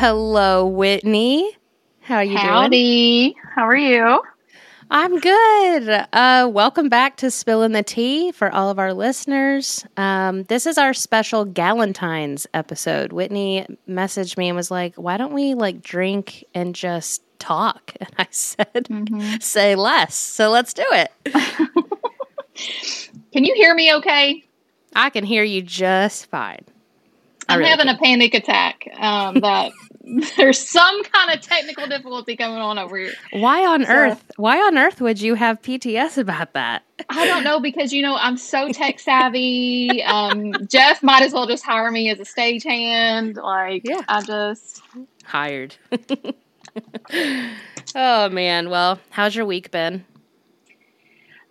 hello, Whitney. How are you doing? Howdy. doing? How are you? I'm good. Uh, welcome back to Spilling the Tea for all of our listeners. Um, this is our special Galentine's episode. Whitney messaged me and was like, "Why don't we like drink and just talk?" And I said, "Say less." So let's do it. Can you hear me okay? I can hear you just fine. I'm really having can. a panic attack. Um, that there's some kind of technical difficulty going on over here. Why on So- earth? Why on earth would you have PTS about that? I don't know because you know I'm so tech savvy. Um, Jeff might as well just hire me as a stagehand. Like Yeah. I just Hired. oh man. Well, how's your week been?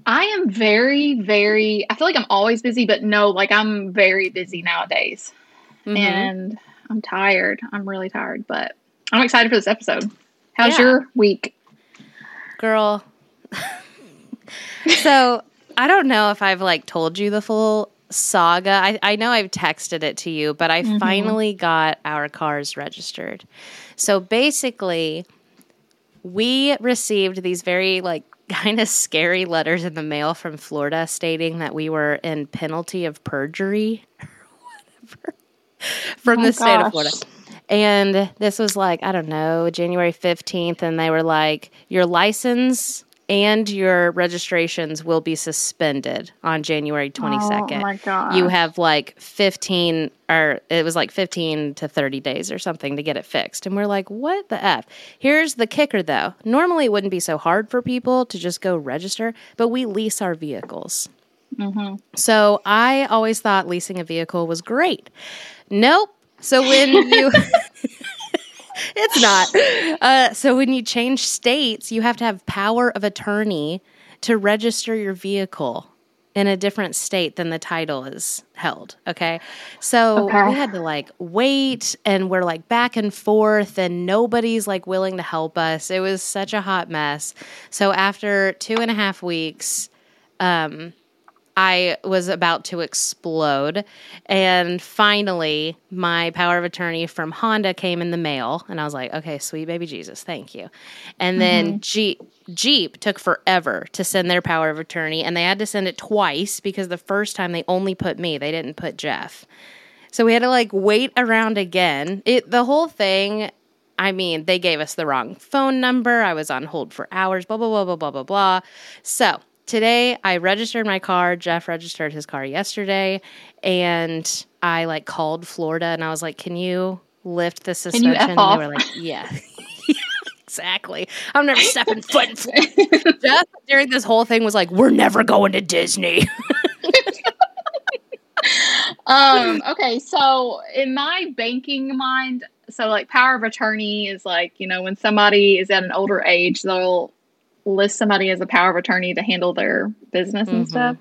I am very very. I feel like I'm always busy, but no, like I'm very busy nowadays, Mhm. and I'm tired. I'm really tired, but I'm excited for this episode. How's Yeah. your week? girl. so I don't know if I've like told you the full saga. I, I know I've texted it to you, but I Mhm. finally got our cars registered. So basically, we received these very like kind of scary letters in the mail from Florida stating that we were in penalty of perjury or whatever from Oh, the state of. Florida. And this was like, I don't know, January 15th. And they were like, your license and your registrations will be suspended on January 22nd. Oh my god! you have like 15, or it was like 15 to 30 days or something to get it fixed. And we're like, what the F? Here's the kicker though. Normally it wouldn't be so hard for people to just go register, but we lease our vehicles. Hmm So I always thought leasing a vehicle was great. Nope. So when you, it's not. Uh, so when you change states, you have to have power of attorney to register your vehicle in a different state than the title is held. Okay. So Okay. we had to like wait and we're like back and forth and nobody's like willing to help us. It was such a hot mess. So after two and a half weeks, um, I was about to explode. And finally, my power of attorney from Honda came in the mail. And I was like, okay, sweet baby Jesus, thank you. And then mm-hmm. Jeep, Jeep took forever to send their power of attorney. And they had to send it twice because the first time they only put me, they didn't put Jeff. So we had to like wait around again. It the whole thing. I mean, they gave us the wrong phone number. I was on hold for hours. Blah blah blah blah blah blah blah. So today I registered my car. Jeff registered his car yesterday, and I like called Florida and I was like, "Can you lift the suspension?" And they were like, "Yeah." Yeah, Exactly. I'm never stepping foot in Florida. Jeff during this whole thing was like, "We're never going to Disney." um okay so in my banking mind so like power of attorney is like you know when somebody is at an older age they'll list somebody as a power of attorney to handle their business and Mhm. stuff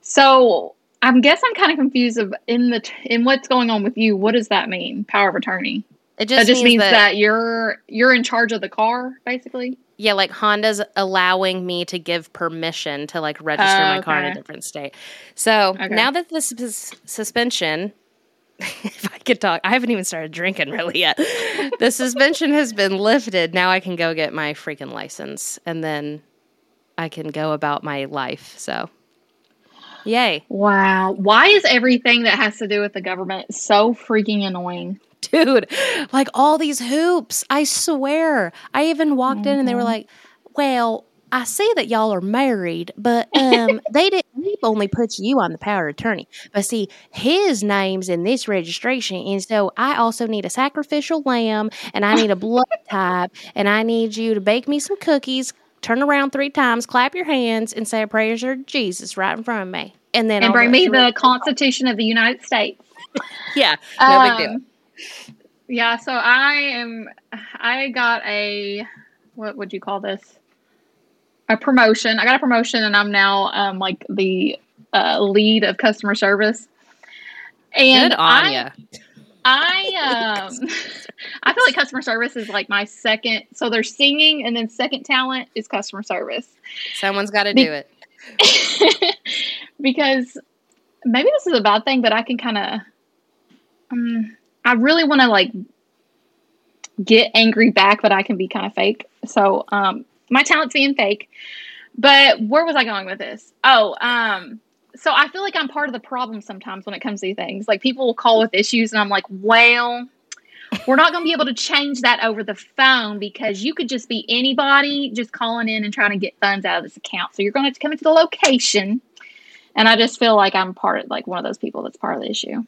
so i guess i'm kind of confused of in the in what's going on with you what does that mean power of attorney It that just means that, you're you're in charge of the car basically Yeah, like Honda's allowing me to give permission to like register Oh, my car in a different state. So Okay. now that the sus- suspension, if I could talk, I haven't even started drinking really yet. the suspension has been lifted. Now I can go get my freaking license and then I can go about my life. So, yay. wow why is everything that has to do with the government so freaking annoying dude like all these hoops i swear i even walked in and they were Mhm. like well i see that y'all are married but um they didn't he only put you on the power of attorney but see his name's in this registration and so i also need a sacrificial lamb and i need a blood type and i need you to bake me some cookies turn around three times clap your hands and say a prayer to jesus right in front of me and then and I'll bring me the Constitution of the United States. yeah no big deal Um, Yeah, so I am. I got a what would you call this? A promotion. I got a promotion, and I'm now um, like the uh, lead of customer service. And good on I. I um, I feel like customer service is like my second. So there's singing, and then second talent is customer service. someone's got to Be- do it because maybe this is a bad thing, but I can kind of, um, I really want to like get angry back, but I can be kind of fake. So um, my talent's being fake. But where was I going with this? Oh, um, so I feel like I'm part of the problem sometimes when it comes to things. Like people will call with issues, and I'm like, well, we're not going to be able to change that over the phone because you could just be anybody just calling in and trying to get funds out of this account. So you're going to come into the location. And I just feel like I'm part of like one of those people that's part of the issue.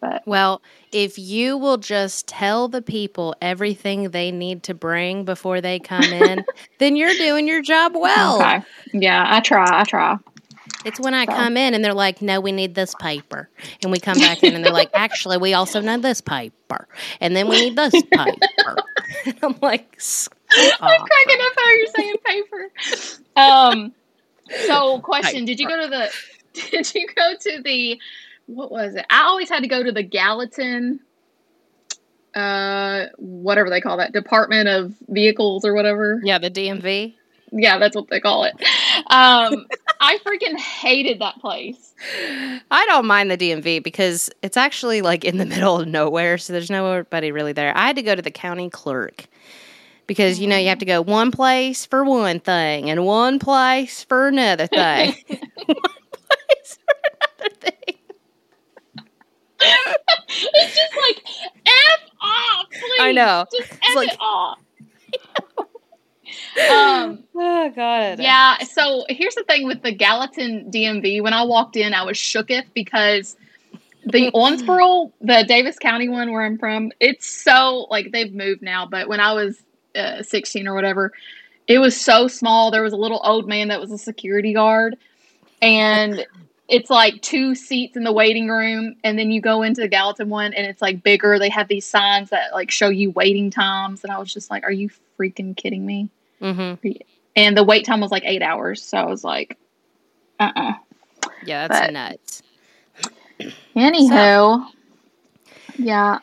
But well, if you will just tell the people everything they need to bring before they come in, then you're doing your job well. Okay. Yeah, I try. I try. It's when I so. come in and they're like, "No, we need this paper," and we come back in and they're like, "Actually, we also need this paper, and then we need this paper." and I'm like, "I'm cracking up how you're saying paper." Um. So, question. Did you go to the? Did you go to the? What was it? I always had to go to the Gallatin uh whatever they call that department of vehicles or whatever yeah the dmv yeah that's what they call it um I freaking hated that place. I don't mind the DMV because it's actually like in the middle of nowhere, so there's nobody really there. I had to go to the county clerk because you know you have to go one place for one thing and one place for another thing. one place for another thing. It's just like f off, please. I know. Just f like, it off. um, oh god. Yeah. So here's the thing with the Gallatin DMV. When I walked in, I was shooketh because the Owensboro, the Daviess County one where I'm from, it's so like they've moved now. But when I was uh, 16 or whatever, it was so small. There was a little old man that was a security guard, and it's like two seats in the waiting room, and then you go into the Gallatin one, and it's like bigger. They have these signs that like show you waiting times, and I was just like, "Are you freaking kidding me?" Mm-hmm. And the wait time was like eight hours. So I was like, uh uh-uh. uh Yeah, that's but, nuts. Anywho, so, yeah.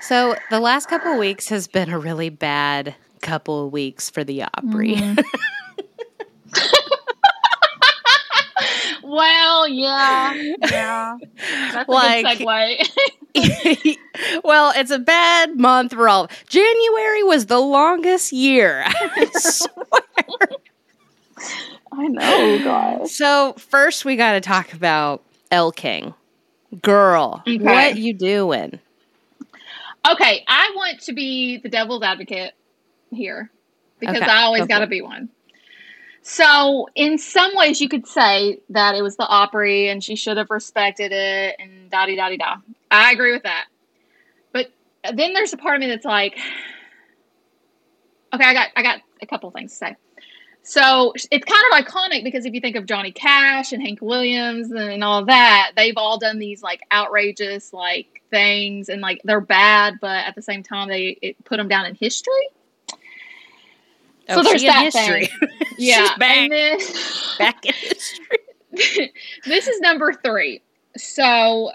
So the last couple of weeks has been a really bad couple of weeks for the Opry. Mm-hmm. well, yeah, yeah. That's like, a good segue. well, it's a bad month for all. January was the longest year. I swear. I know, guys. So first, we got to talk about Elle King. Girl, okay. what you doing? Okay, I want to be the devil's advocate here because okay, I always got to be one. So, in some ways, you could say that it was the Opry and she should have respected it and da di da da da. I agree with that. But then there's a part of me that's like, okay, I got I got a couple things to say. So it's kind of iconic because if you think of Johnny Cash and Hank Williams and all that, they've all done these like outrageous like things and like they're bad, but at the same time they put them down in history. Oh, so there's that history. thing. Yeah, back, then, back in history. this is number three. So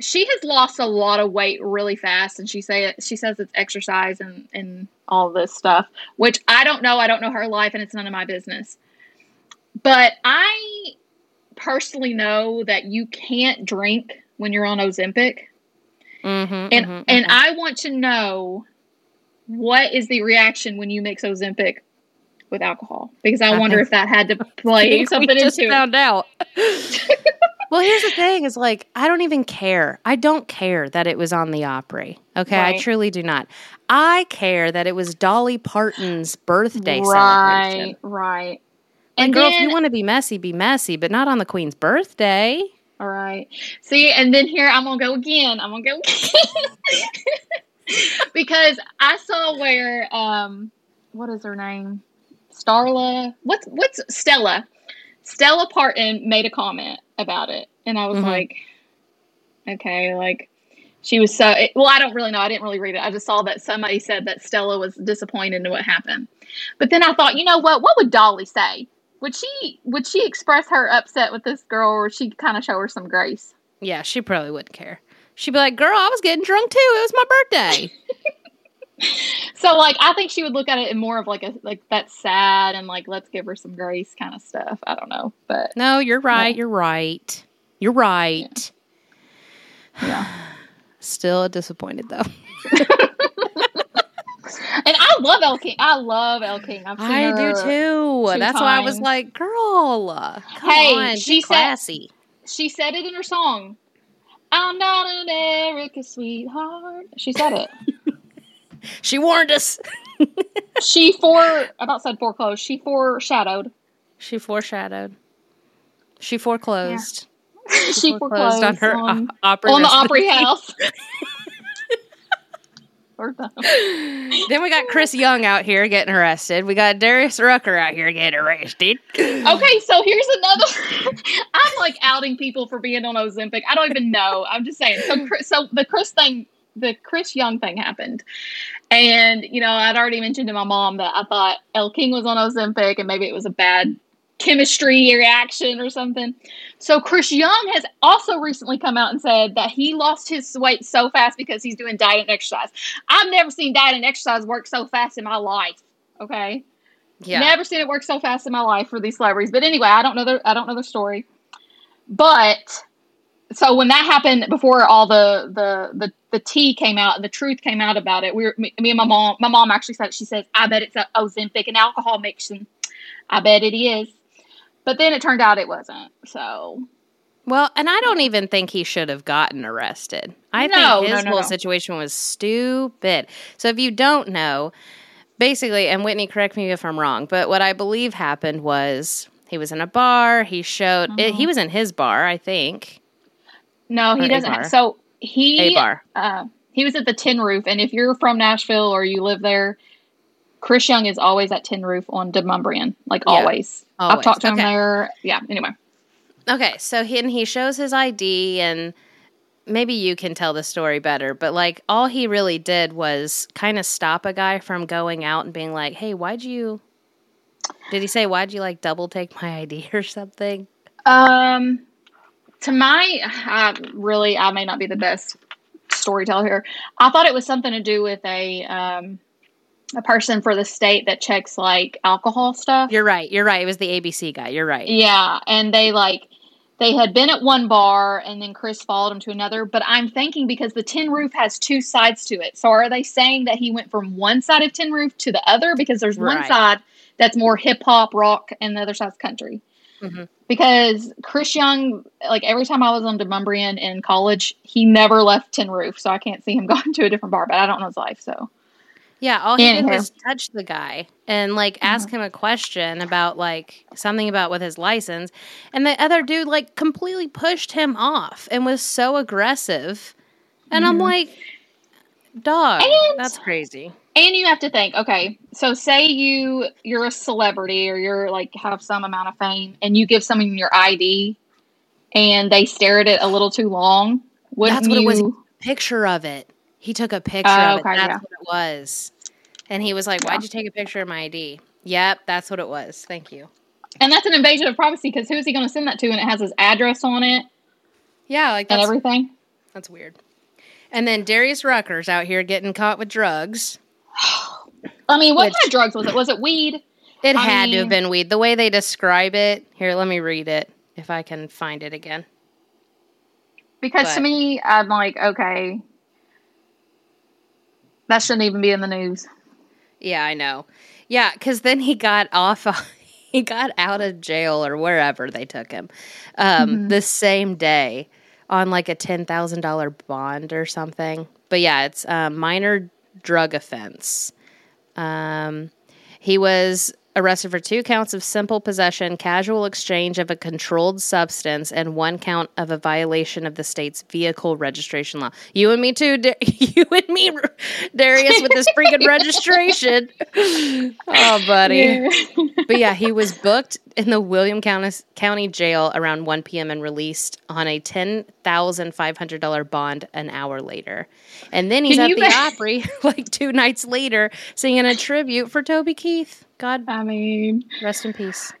she has lost a lot of weight really fast, and she say she says it's exercise and and all this stuff, which I don't know. I don't know her life, and it's none of my business. But I personally know that you can't drink when you're on Ozempic, mm-hmm, and mm-hmm, and mm-hmm. I want to know what is the reaction when you mix Ozempic with alcohol because I, I wonder if that had to play something we just into found out. well, here's the thing: is like I don't even care. I don't care that it was on the Opry. Okay, right. I truly do not. I care that it was Dolly Parton's birthday right, celebration. Right, And, and girl, then, if you want to be messy, be messy, but not on the Queen's birthday. All right. See, and then here I'm gonna go again. I'm gonna go again. because I saw where um what is her name? Starla, what's what's Stella? Stella Parton made a comment about it, and I was mm-hmm. like, okay, like she was so. It, well, I don't really know. I didn't really read it. I just saw that somebody said that Stella was disappointed in what happened. But then I thought, you know what? What would Dolly say? Would she would she express her upset with this girl, or she kind of show her some grace? Yeah, she probably wouldn't care. She'd be like, "Girl, I was getting drunk too. It was my birthday." so like I think she would look at it in more of like a like that's sad and like let's give her some grace kind of stuff. I don't know, but no, you're right. You're right. You're right. Yeah. yeah. Still disappointed though. And I love Elle King. I love Elle King. I've seen I do too. That's why I was like, girl, come Hey, on, she be said- classy. She said it in her song. I'm not America's sweetheart. She said it. She warned us. she fore I about said foreclosed. She foreshadowed. She foreshadowed. She foreclosed. she foreclosed on her on, o- opera. on the. Opry House. Then we got Chris Young out here getting arrested. We got Darius Rucker out here getting arrested. okay, so here's another. I'm like outing people for being on Ozempic. I don't even know. I'm just saying. So, Chris- so the Chris thing, the Chris Young thing happened, and you know, I'd already mentioned to my mom that I thought Elle King was on Ozempic, and maybe it was a bad chemistry reaction or something. So Chris Young has also recently come out and said that he lost his weight so fast because he's doing diet and exercise. I've never seen diet and exercise work so fast in my life. Okay. Yeah. Never seen it work so fast in my life for these celebrities. But anyway, I don't know their I don't know their story. But so when that happened before all the the the, the tea came out and the truth came out about it, we were me, me and my mom my mom actually said. She says, I bet it's a Ozempic and alcohol mixing. I bet it is. But then it turned out it wasn't. So Well, and I don't even think he should have gotten arrested. I No, think his no, whole no. situation was stupid. So if you don't know, basically, and Whitney, correct me if I'm wrong, but what I believe happened was he was in a bar. He showed it, Mm-hmm. he was in his bar, I think, no, he a doesn't bar. have, so he uh, he was at the Tin Roof, and if you're from Nashville or you live there, Chris Young is always at Tin Roof on Demonbreun, like Yeah, always. I've talked to him there. Yeah. Anyway, Okay, so he and he shows his ID and maybe you can tell the story better, but like all he really did was kind of stop a guy from going out and being like, "Hey, why'd you Did he say why'd you like double take my ID or something? um, to my, I really, I may not be the best storyteller here. I thought it was something to do with a um, a person for the state that checks like alcohol stuff. You're right. You're right. It was the ABC guy. You're right. Yeah, and they like they had been at one bar and then Chris followed him to another. But I'm thinking because the Tin Roof has two sides to it. So are they saying that he went from one side of Tin Roof to the other? Because there's one Right. side that's more hip hop rock and the other side's country. Mhm. Because Chris Young, like every time I was on Demonbreun in college, he never left Tin Roof. So I can't see him going to a different bar, but I don't know his life. So Yeah, all he did Anyhow. was touch the guy and like ask him a question about like something about with his license, and the other dude like completely pushed him off and was so aggressive, and I'm Mhm. like, dog, And- that's crazy. And you have to think, okay, so say you you're a celebrity or you're like have some amount of fame and you give someone your ID and they stare at it a little too long. That's what it was. Picture of it. He took a picture Oh, of it. That's yeah. what it was. And he was like, "Why'd Yeah. you take a picture of my ID?" Yep, that's what it was. Thank you. And that's an invasion of privacy because who's he going to send that to? And it has his address on it Yeah, like and everything. that's weird. And then Darius Rucker's out here getting caught with drugs. I mean, what Which- kind of drugs was it? Was it weed? It I had to have been weed. The way they describe it. Here, let me read it if I can find it again. Because to me, I'm like, okay, that shouldn't even be in the news. Yeah, I know. Yeah, because then he got off. He got out of jail or wherever they took him um, Mhm. the same day on like a ten thousand dollar bond or something. But yeah, it's a minor drug offense. Um, he was arrested for two counts of simple possession, casual exchange of a controlled substance, and one count of a violation of the state's vehicle registration law. You and me too, Da- you and me, Darius, with this freaking registration. Oh, buddy. But yeah, he was booked in the William County, County Jail around 1 p.m. and released on a $10,500 bond an hour later. And then he's Can at the Opry like two nights later singing a tribute for Toby Keith. God I mean, rest in peace.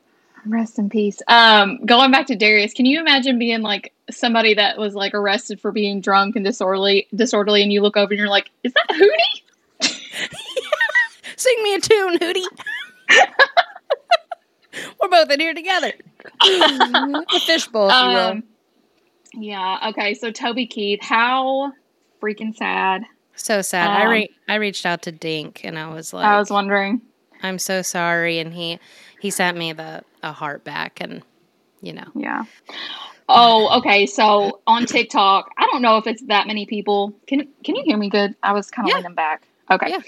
Rest in peace. Um, going back to Darius, can you imagine being like somebody that was like arrested for being drunk and disorderly, disorderly, and you look over and you're like, "Is that Hootie?" Sing me a tune, Hootie. We're both in here together. a fishbowl, if you will. Um, yeah. Okay. So Toby Keith, how freaking sad. So sad. I Um, re- I reached out to Dink and I was like, I was wondering. I'm so sorry, and he he sent me the a heart back, and you know, Yeah. Oh, okay. So on TikTok, I don't know if it's that many people. Can Can you hear me good? I was kind of Yeah. leaning back. Okay. Yeah.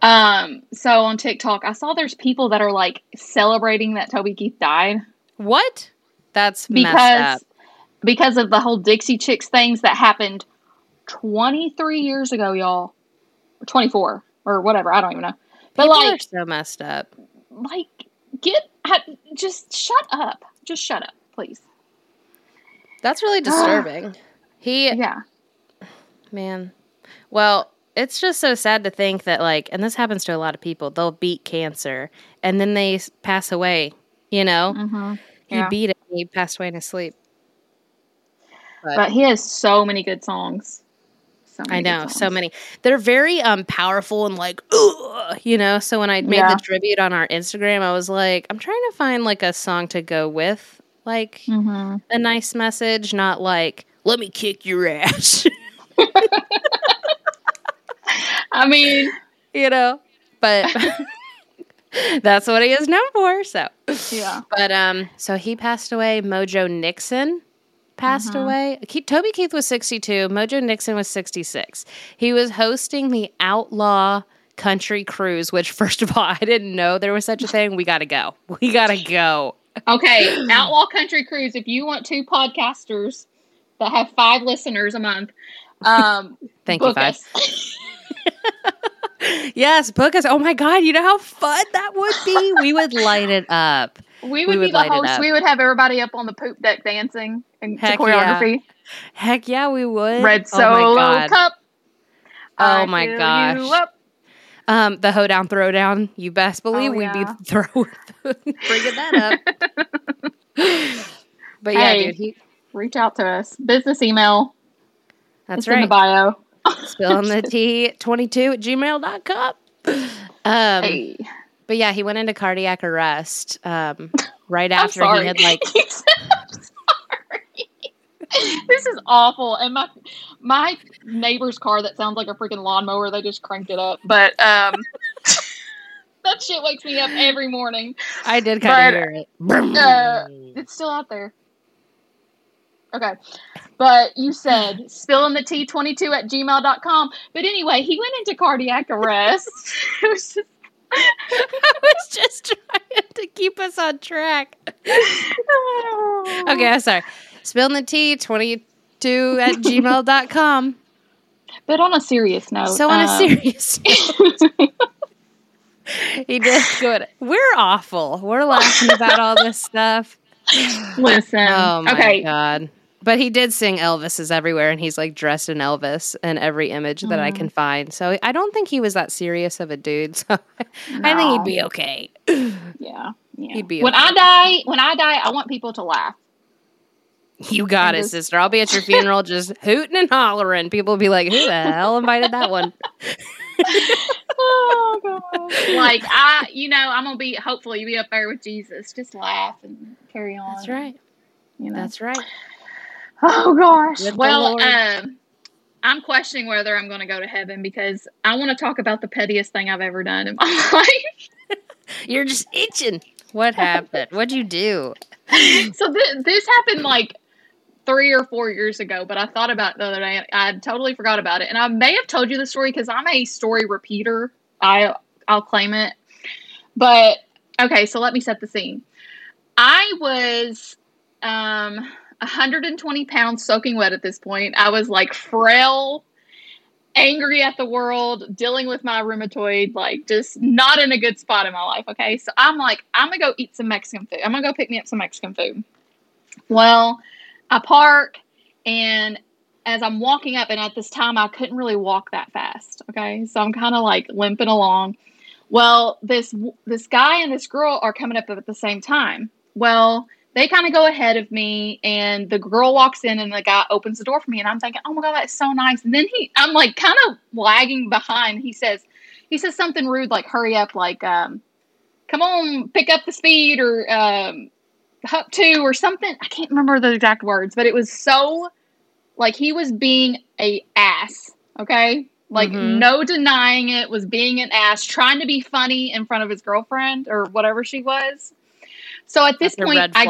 Um. So on TikTok, I saw there's people that are like celebrating that Toby Keith died what? That's messed because up. because of the whole Dixie Chicks things that happened 23 years ago, y'all. Or 24 or whatever. I don't even know. But People like, so messed up. like, get just shut up. Just shut up, please. That's really disturbing. he Yeah. Man. Well, it's just so sad to think that, like, and this happens to a lot of people, they'll beat cancer and then they pass away, you know? Mm-hmm. He beat it he passed away in his sleep. But, But he has so many good songs. So I know, so many. They're very um powerful and like, Ugh, you know? So when I made Yeah. the tribute on our Instagram, I was like, I'm trying to find like a song to go with, like, Mhm. a nice message, not like, let me kick your ass, I mean, you know? But that's what he is known for, so. yeah. But um, so he passed away. Mojo Nixon passed Mhm. away. Ke- Toby Keith was 62. Mojo Nixon was 66. He was hosting the Outlaw Country Cruise, which, first of all, I didn't know there was such a thing. We got to go. We got to go. Okay, Outlaw Country Cruise. If you want two podcasters that have five listeners a month, um, Thank you, Five. Yes, book us. Oh my God, you know how fun that would be? We would light it up. We would, would be the host. We would have everybody up on the poop deck dancing and Heck choreography. Heck yeah, we would. Red oh my Solo God. Cup. Oh I my gosh. Um, the hoedown throwdown. You best believe Oh, we'd yeah. be throwing, bringing that up. but yeah, Hey. dude, he. Reach out to us. Business email. That's it's in the right. bio. Spilling the tea 22 at gmail.com. Um, Hey, But yeah, he went into cardiac arrest um, right after he had like. I'm sorry. this is awful. And my my neighbor's car that sounds like a freaking lawnmower. They just cranked it up. But um, that shit wakes me up every morning. I did kind of hear it. uh, It's still out there. Okay. But you said spilling the T22 at gmail.com. But anyway, he went into cardiac arrest. it was just. I was just trying to keep us on track. Okay, I'm sorry. Spilling the tea 22 at gmail.com. But on a serious note. So, on a um, serious he did good. We're awful. We're laughing about all this stuff. Listen. Oh my okay. god. But he did sing Elvis is everywhere and he's like dressed in Elvis in every image that I Mm. can find. So I don't think he was that serious of a dude. So I think he'd be okay. Yeah. yeah. He'd be when okay. I die, when I die, I want people to laugh. You got it, sister. I'll be at your funeral just hooting and hollering. People will be like, Who the hell invited that one? oh god. Like I, you know, I'm gonna be hopefully you be up there with Jesus. Just laugh and carry on. That's right. You know. That's right. Oh gosh. With Well, um, I'm questioning whether I'm going to go to heaven because I want to talk about the pettiest thing I've ever done in my life. You're just itching. What happened? What'd you do? so th- this happened like three or four years ago, but I thought about it the other day. I totally forgot about it, and I may have told you the story because I'm a story repeater. I I'll claim it. But okay, so let me set the scene. I was um 120 pounds soaking wet at this point. I was like frail, angry at the world, dealing with my rheumatoid, like just not in a good spot in my life. Okay. So I'm like, I'm gonna go eat some Mexican food. I'm gonna go pick me up some Mexican food. Well, I park and as I'm walking up, and at this time I couldn't really walk that fast. Okay. So I'm kind of like limping along. Well, this this guy and this girl are coming up at the same time. Well, they kind of go ahead of me, and the girl walks in, and the guy opens the door for me, and I'm thinking, "Oh my god, that's so nice." And then he, I'm like, kind of lagging behind. He says, he says something rude, like "Hurry up!" Like, um, "Come on, pick up the speed," or um, "Up to," or something. I can't remember the exact words, but it was so like he was being a ass. Okay, Like Mhm. no denying it, was being an ass, trying to be funny in front of his girlfriend or whatever she was. So at this That's point, red I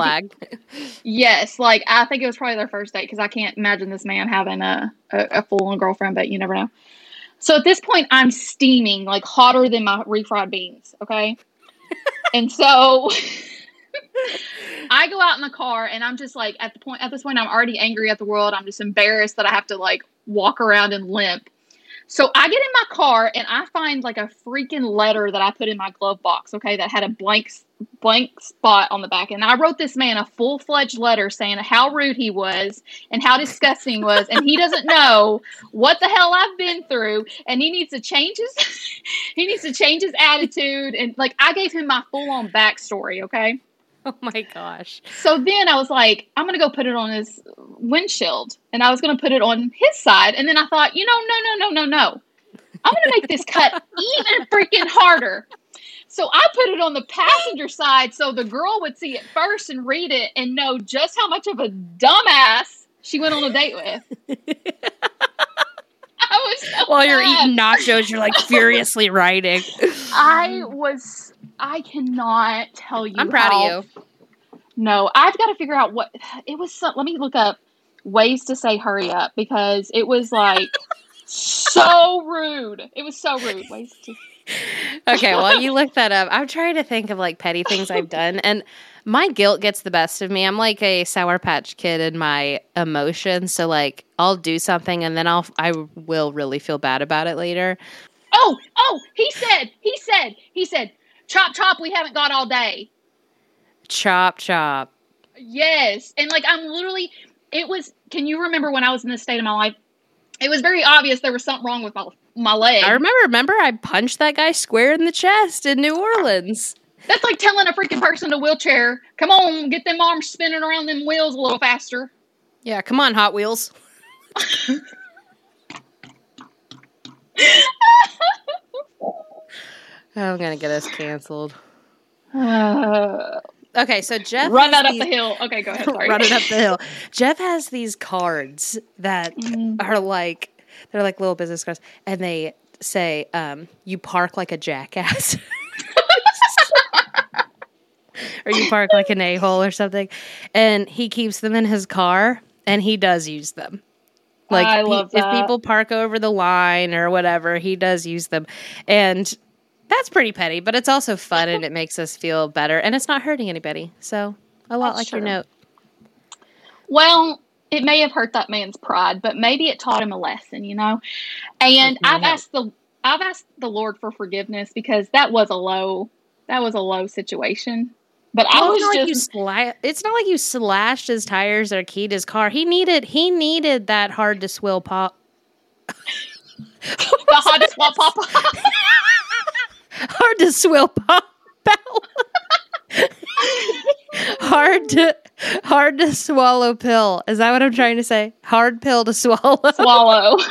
yes, like I think it was probably their first date because I can't imagine this man having a a, a full on girlfriend, but you never know. So at this point, I'm steaming like hotter than my refried beans. Okay, and so I go out in the car and I'm just like at the point at this point I'm already angry at the world. I'm just embarrassed that I have to like walk around and limp. So I get in my car and I find like a freaking letter that I put in my glove box, okay, that had a blank blank spot on the back. And I wrote this man a full-fledged letter saying how rude he was and how disgusting he was and he doesn't know what the hell I've been through and he needs to change his he needs to change his attitude and like I gave him my full-on backstory, okay? Oh my gosh. So then I was like, I'm gonna go put it on his windshield, and I was gonna put it on his side, and then I thought, you know, no, no, no, no, no, I'm gonna make this cut even freaking harder. So I put it on the passenger side so the girl would see it first and read it and know just how much of a dumbass she went on a date with. I was so While you're eating nachos, you're like furiously writing. I was. I cannot tell you. I'm proud how- of you. No, I've got to figure out what it was. So, let me look up ways to say hurry up because it was like so rude. It was so rude. Ways to. Okay, well, you look that up, I'm trying to think of like petty things I've done, and my guilt gets the best of me. I'm like a sour patch kid in my emotions, so like I'll do something and then I'll I will really feel bad about it later. Oh, oh, he said, he said, he said, chop, chop, we haven't got all day. Chop chop. Yes. And like, I'm literally, it was, can you remember when I was in this state of my life? It was very obvious there was something wrong with my, my leg. I remember. Remember, I punched that guy square in the chest in New Orleans. That's like telling a freaking person in a wheelchair, come on, get them arms spinning around them wheels a little faster. Yeah, come on, Hot Wheels. I'm gonna get us canceled. Uh, Okay, so Jeff run that up the hill. Okay, go ahead. Sorry. Run it up the hill. Jeff has these cards that Mm. are like they're like little business cards, and they say, um, "You park like a jackass." or you park like an a-hole or something. And he keeps them in his car and he does use them. Like I love if people park over the line or whatever he does use them. And that's pretty petty but it's also fun and it makes us feel better and it's not hurting anybody. So a lot That's like your note. Well, it may have hurt that man's pride, but maybe it taught him a lesson, you know. And I've asked the I've asked the Lord for forgiveness because that was a low that was a low situation. But I Well, was not like you just sla- it's not like you slashed his tires or keyed his car. He needed he needed that hard to swill pop the hot swap pop. hard to swill pop. hard to hard to swallow pill. Is that what I'm trying to say? Hard pill to swallow. swallow.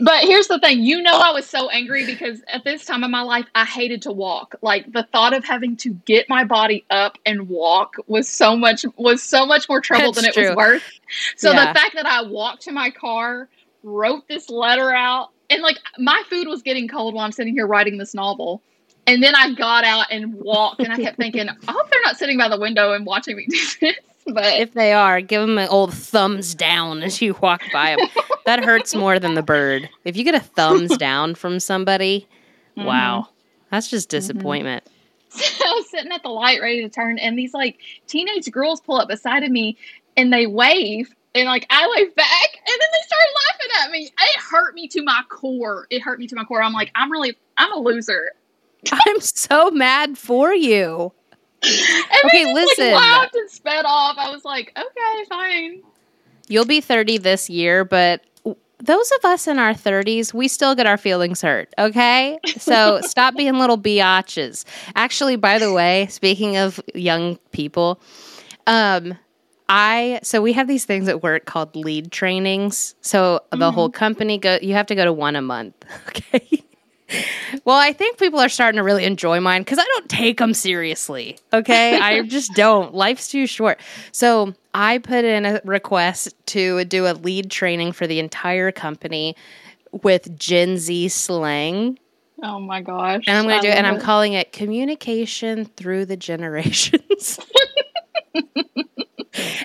but here's the thing you know, I was so angry because at this time of my life, I hated to walk. Like the thought of having to get my body up and walk was so much was so much more trouble That's than it was worth. So Yeah. the fact that I walked to my car, wrote this letter out, and like my food was getting cold while I'm sitting here writing this novel. And then I got out and walked, and I kept thinking, I hope they're not sitting by the window and watching me do this. But if they are, give them an old thumbs down as you walk by them. that hurts more than the bird. If you get a thumbs down from somebody, mm-hmm. wow, that's just mm-hmm. disappointment. So I was sitting at the light ready to turn, and these like teenage girls pull up beside of me and they wave. And like I wave back, and then they start laughing at me. It hurt me to my core. It hurt me to my core. I'm like, I'm really, I'm a loser. I'm so mad for you. And Okay, just, listen. Like, laughed and sped off. I was like, okay, fine. You'll be 30 this year, but those of us in our 30s, we still get our feelings hurt, okay? So stop being little biatches. Actually, by the way, speaking of young people, um, I so we have these things at work called lead trainings. So the whole company go you have to go to one a month, okay? Well, I think people are starting to really enjoy mine because I don't take them seriously. Okay. I just don't. Life's too short. So I put in a request to do a lead training for the entire company with Gen Z slang. Oh my gosh. And I'm going to do it, and I'm calling it communication through the generations.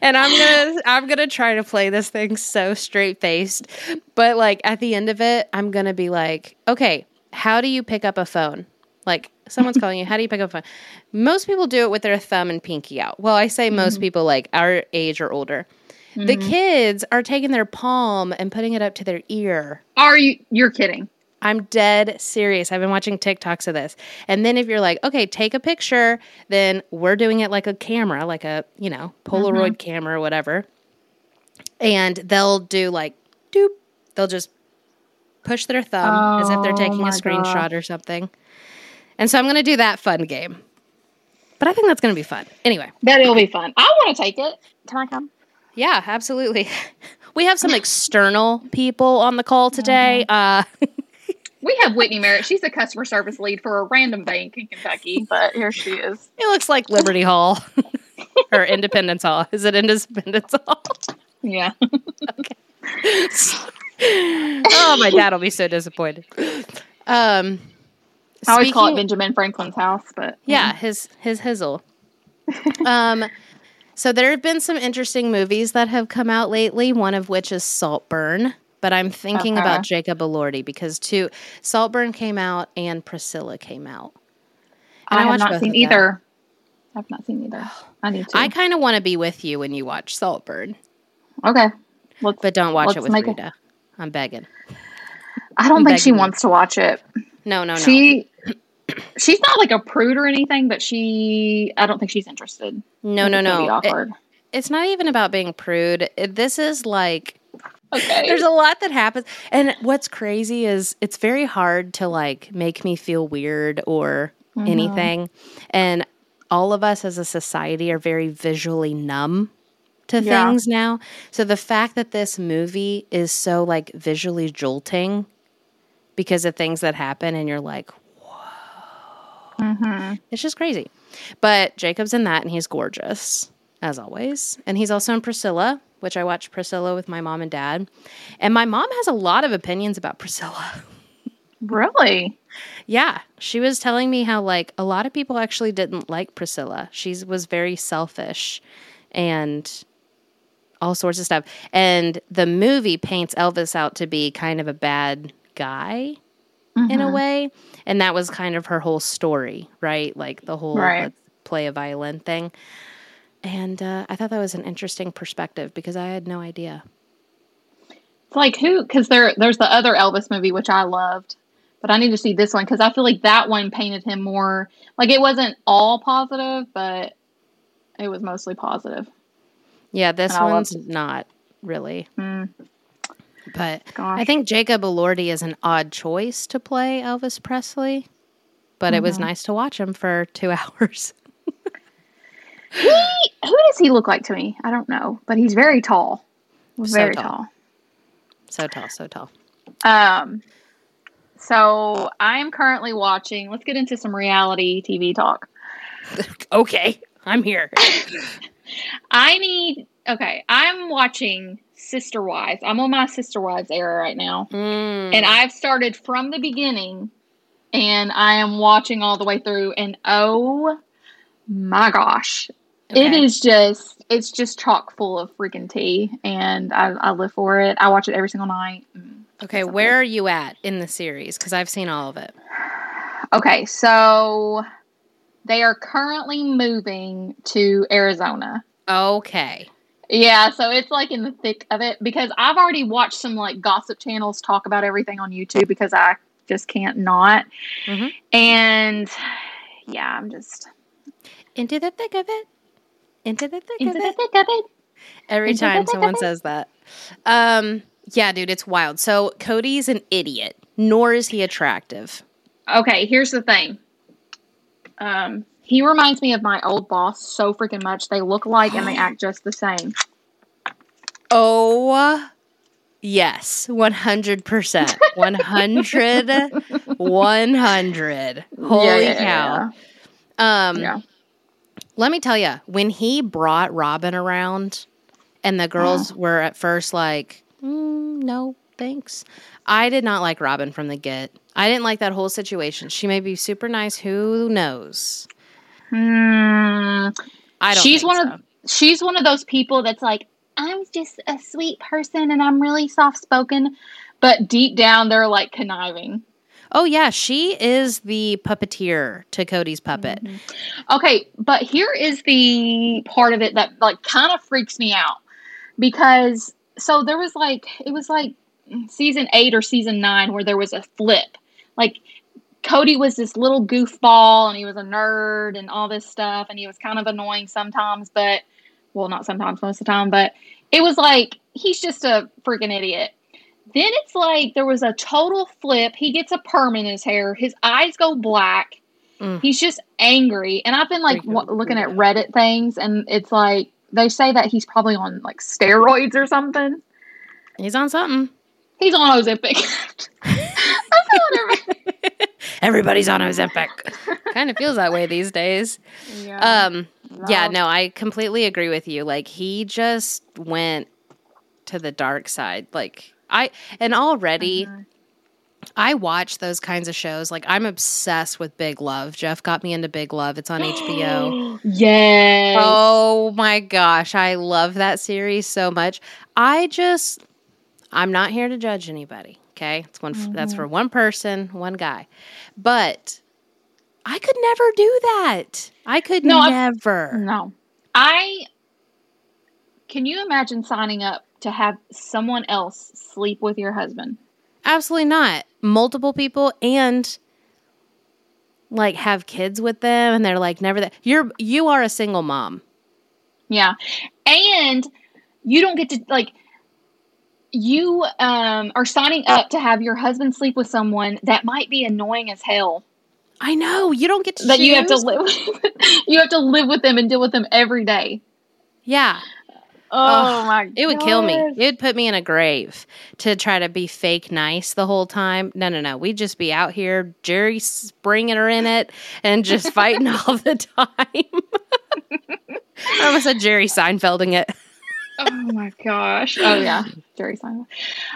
and I'm going to I'm to try to play this thing so straight-faced. But like at the end of it, I'm going to be like, "Okay, how do you pick up a phone?" Like someone's calling you, how do you pick up a phone? Most people do it with their thumb and pinky out. Well, I say most people like our age or older. The Mhm. kids are taking their palm and putting it up to their ear. Are you you're kidding. I'm dead serious. I've been watching TikToks of this. And then if you're like, okay, take a picture, then we're doing it like a camera, like a, you know, Polaroid camera or whatever. And they'll do like doop. They'll just push their thumb as if they're Oh taking a screenshot or something. And so I'm going to do that fun game. But I think that's going to be fun. Anyway, That'll be fun. I want to take it. Can I come? yeah, absolutely. We have some external people on the call today. Uh, We have Whitney Merritt. She's a customer service lead for a random bank in Kentucky, but here she is. It looks like Liberty Hall or Independence Hall. Is it Independence Hall? Yeah. Oh, my dad will be so disappointed. Um, I always call it Benjamin Franklin's house, but Yeah, his his hizzle. um, so there have been some interesting movies that have come out lately. One of which is Saltburn. But I'm thinking Okay. about Jacob Elordi because two Saltburn came out and Priscilla came out. And I, I have not seen either. I've not seen either. I need to. I kind of want to be with you when you watch Saltburn, okay. Let's, but don't watch it with Rita. I'm begging. I don't I'm think she you. wants to watch it. No, no, no. She she's not like a prude or anything, but she I don't think she's interested. no, no, It's gonna be no. It- it's not even about being prude. It- this is like okay. there's a lot that happens and what's crazy is it's very hard to like make me feel weird or Mhm. anything and all of us as a society are very visually numb to Yeah. things now so the fact that this movie is so like visually jolting because of things that happen and you're like Mhm. it's just crazy but jacob's in that and he's gorgeous as always and he's also in priscilla which i watched priscilla with my mom and dad and my mom has a lot of opinions about priscilla Really? Yeah, she was telling me how like a lot of people actually didn't like Priscilla. She was very selfish and all sorts of stuff. And the movie paints Elvis out to be kind of a bad guy in a Mhm. way, and that was kind of her whole story, right? Like the whole Right. let's play a violin thing. And uh, I thought that was an interesting perspective because I had no idea. It's like who? Because there, there's the other Elvis movie which I loved, but I need to see this one because I feel like that one painted him more like it wasn't all positive, but it was mostly positive. Yeah, this one's not really. Mm, But gosh, I think Jacob Elordi is an odd choice to play Elvis Presley, but it was Mhm. nice to watch him for two hours. he, who does he look like to me? I don't know, but he's very tall, So very tall. tall. So tall, so tall. Um, so I am currently watching. Let's get into some reality TV talk. Okay, I'm here. I need. Okay, I'm watching Sister Wives. I'm on my Sister Wives era right now. Mm. and I've started from the beginning and I am watching all the way through and oh my gosh. It Okay. is just it's just chock full of freaking tea and I, I live for it. I watch it every single night. Mm. okay. Where are you at in the series? Because I've seen all of it. Okay, so they are currently moving to Arizona. Okay. Yeah, so it's like in the thick of it because I've already watched some like gossip channels talk about everything on YouTube because I just can't not. Mhm. And yeah, I'm just Into the thick of it. Into the thick into of the it. thick of it. Every into time someone says that. Um. Yeah, dude, it's wild. So Kody's an idiot. Nor is he attractive. Okay, here's the thing. Um, he reminds me of my old boss so freaking much. They look alike and they act just the same. Oh Yes, 100%. 100 100. Holy Yeah, yeah, cow. Um Yeah. let me tell you, when he brought Robyn around and the girls were at first like, mm, no, thanks. I did not like Robyn from the get. I didn't like that whole situation. She may be super nice, who knows? Hmm. I don't she's one so. of she's one of those people that's like i'm just a sweet person and i'm really soft spoken but deep down they're like conniving Oh yeah, she is the puppeteer to Kody's puppet. okay but here is the part of it that like kind of freaks me out because so there was like it was like season 8 or season 9 where there was a flip. Like Kody was this little goofball and he was a nerd and all this stuff and he was kind of annoying sometimes but well not sometimes most of the time but it was like he's just a freaking idiot. Then it's like there was a total flip. He gets a perm in his hair. His eyes go black. Mm. he's just angry. And i've been like w- looking at reddit things and it's like they say that he's probably on like steroids or something. He's on something. He's on ozempic that's Everybody's on Ozempic. kind of feels that way these days. yeah Um, yeah, No. no, I completely agree with you. Like he just went to the dark side. Like I and already. I watch those kinds of shows. Like I'm obsessed with Big Love. Jeff got me into Big Love. It's on HBO. yes Oh my gosh, I love that series so much. I just I'm not here to judge anybody, okay? It's one that's mm-hmm. for one person, one guy. But I could never do that. I could No, never. No. I can you imagine signing up to have someone else sleep with your husband? Absolutely not. Multiple people and like have kids with them and they're like never that you're you are a single mom. Yeah. And you don't get to like you um are signing up to have your husband sleep with someone that might be annoying as hell. I know. You don't get to That you have to live with. you have to live with them and deal with them every day. Yeah. Oh Ugh, my It would kill me. It would put me in a grave to try to be fake nice the whole time. No, no, no. We'd just be out here, Jerry springing her in it and just fighting all the time. I almost said Jerry Seinfelding it. Oh my gosh. Oh yeah, Jerry Seinfeld.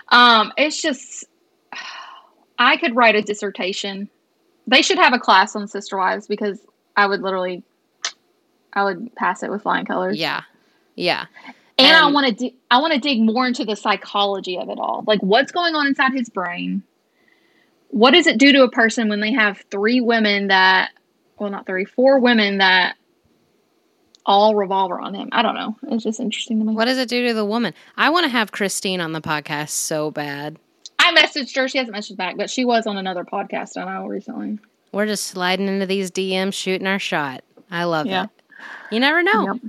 Um, it's just I could write a dissertation. They should have a class on Sister Wives because I would literally, I would pass it with flying colors. Yeah. Yeah. and, I want to, di- I want to dig more into the psychology of it all. Like, what's going on inside his brain? What does it do to a person when they have three women that, well, not three, four women that all revolver on him? I don't know. It's just interesting to me. What does it do to the woman? I want to have Christine on the podcast so bad. I messaged her. She hasn't messaged back, but she was on another podcast I know recently. We're just sliding into these DMs, shooting our shot. I love Yeah. it. You never know. Yep.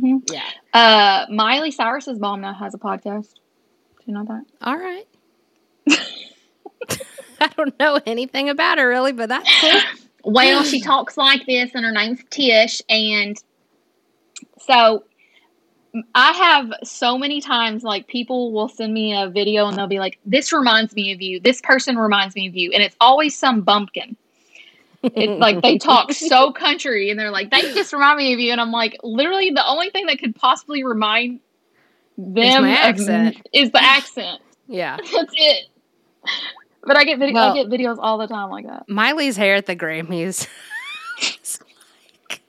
hmm Yeah. Uh, Miley Cyrus's mom now has a podcast. Do you know that? All right. I don't know anything about her really, but that's cool. Well, she talks like this, and her name's Tish. And so I have so many times, like, people will send me a video and they'll be like, This reminds me of you. This person reminds me of you. And it's always some bumpkin. It's like they talk so country and they're like, They just remind me of you. And I'm like, literally, the only thing that could possibly remind them of accent. is the accent. Yeah. That's it. But I get vid- Well- I get videos all the time like that. Miley's hair at the Grammys. like,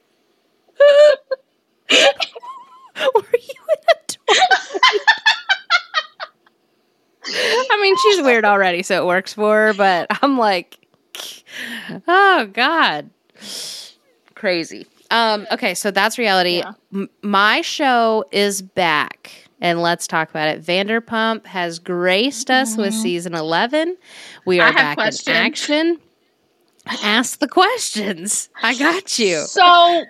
were you in a? I mean, she's weird already, so it works for her, but I'm like, oh, God. Crazy. Um, okay, so that's reality. Yeah. M- my show is back, and let's talk about it. Vanderpump has graced us with season 11. We. Are back questions. in action. Ask the questions. I got you. So,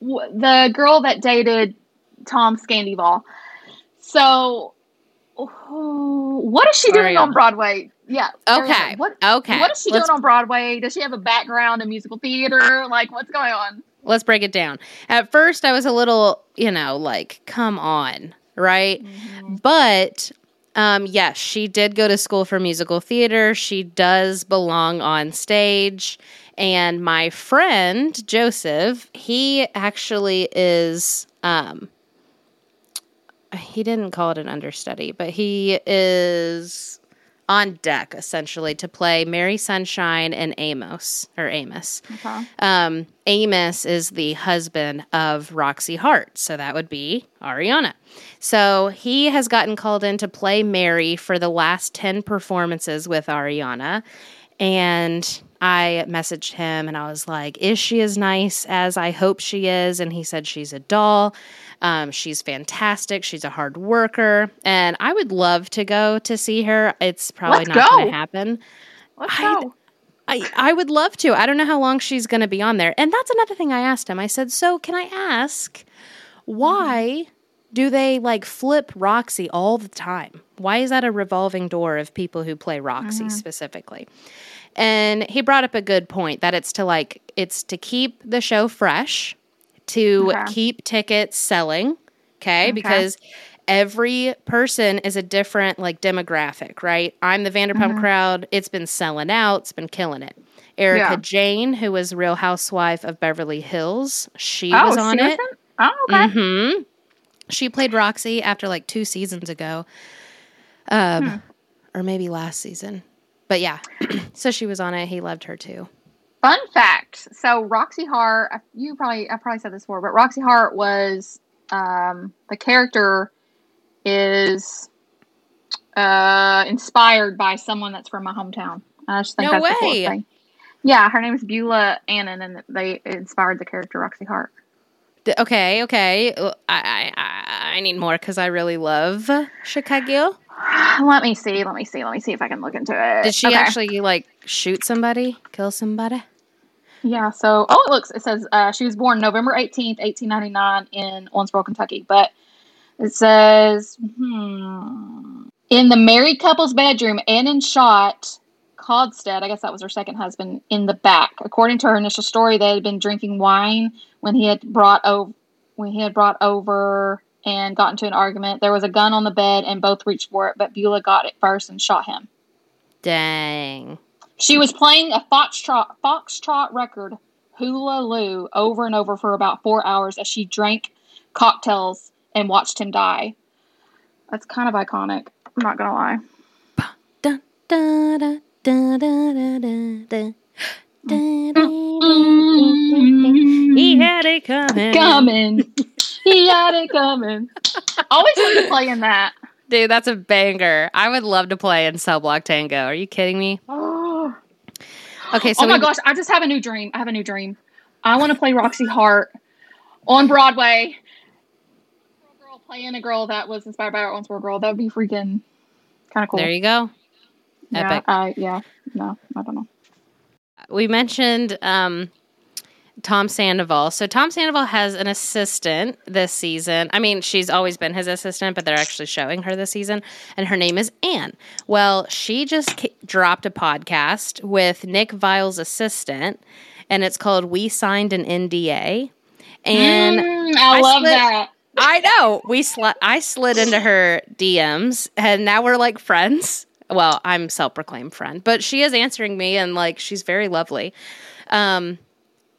w- the girl that dated Tom Scandival. So, oh, what is she doing Ariana. on Broadway? Yeah. Okay. What, Okay. what is she let's, doing on Broadway? Does she have a background in musical theater? Like, what's going on? let's break it down. At first, I was a little, you know, like, come on, right? But Um, yes, she did go to school for musical theater. She does belong on stage. And my friend Joseph, he actually is um he didn't call it an understudy, but he is on deck essentially to play Mary Sunshine and Amos or Amos. Okay. Um, Amos is the husband of Roxy Hart, so that would be Ariana. So he has gotten called in to play Mary for the last 10 performances with Ariana. And I messaged him and I was like, Is she as nice as I hope she is? And he said, She's a doll. Um, she's fantastic. She's a hard worker. And I would love to go to see her. It's probably Let's not going to happen. Let's I- go. I, I would love to. I don't know how long she's going to be on there. And that's another thing I asked him. I said, So can I ask why do they like flip Roxy all the time? Why is that a revolving door of people who play Roxy specifically? And he brought up a good point that it's to like, it's to keep the show fresh, to Okay. keep tickets selling. Okay. Because every person is a different like demographic, right? I'm the Vanderpump crowd. It's been selling out. It's been killing it. Erica Yeah. Jane, who was Real Housewife of Beverly Hills, she Oh, was on it. wasn't? Oh, okay. hmm She played Roxy after like two seasons ago, um, Hmm. or maybe last season. But yeah, so she was on it. He loved her too. Fun fact. So Roxy Hart, you probably I probably said this before, but Roxy Hart was um, the character is uh, inspired by someone that's from my hometown. I just think No that's the way. coolest thing. Yeah, her name is Beulah Annan, and they inspired the character Roxy Hart. Okay, okay. I I, I- I need more because I really love Chicago. Let me see. Let me see. Let me see if I can look into it. Did she Okay. actually like shoot somebody, kill somebody? Yeah. So, oh, it looks. It says uh, she was born November eighteenth, eighteen ninety nine, in Owensboro, Kentucky. But it says hmm, in the married couple's bedroom, Annan shot Kalstedt. I guess that was her second husband in the back. According to her initial story, they had been drinking wine when he had brought over when he had brought over and got into an argument. There was a gun on the bed, and both reached for it, but Beulah got it first and shot him. Dang. She was playing a foxtrot foxtrot record, Hula Lou, over and over for about four hours as she drank cocktails and watched him die. That's kind of iconic. I'm not lie. Da, da, da. He had it coming. Coming, he had it coming. Always wanted to play in that. Dude, that's a banger. I would love to play in Cell Block Tango. Are you kidding me? Oh, Okay, so oh my we- gosh! I just have a new dream. I have a new dream. I want to play Roxy Hart on Broadway. Girl playing a girl that was inspired by our own Owensboro girl. That would be freaking kind of cool. there you go. Yeah, Epic. I, yeah, no, I don't know. we mentioned um, Tom Sandoval. So Tom Sandoval has an assistant this season. I mean, she's always been his assistant, but they're actually showing her this season, and her name is Anne. Well, she just ki- dropped a podcast with Nick Viall's assistant, and it's called "We Signed an NDA." And Mm, I, I love split- that. I know we sli- I slid into her DMs, and now we're like friends. Well, I'm self-proclaimed friend, but she is answering me, and like she's very lovely. Um,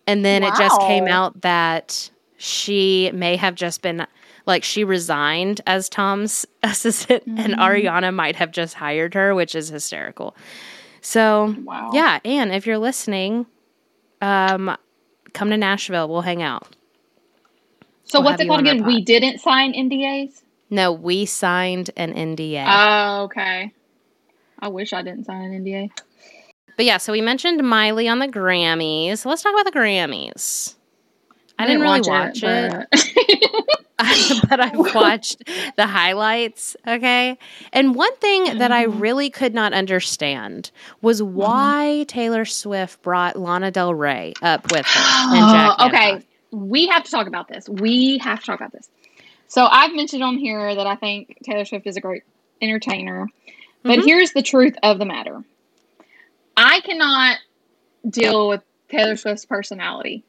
and then it just came out that she may have just been like she resigned as Tom's assistant, and Ariana might have just hired her, which is hysterical. So Wow. yeah, and if you're listening, um, come to Nashville. We'll hang out. So We'll what's it called again? We didn't sign NDAs. No, we signed an NDA. Oh, okay. I wish I didn't sign an NDA. But yeah, so we mentioned Miley on the Grammys. Let's talk about the Grammys. I didn't really watch it, but- but I've watched the highlights. Okay. And one thing that I Mm-hmm. really could not understand was why Taylor Swift brought Lana Del Rey up with her. Oh, okay, we have to talk about this. We have to talk about this. So I've mentioned on here that I think Taylor Swift is a great entertainer, but Mhm. here's the truth of the matter: I cannot deal with Taylor Swift's personality,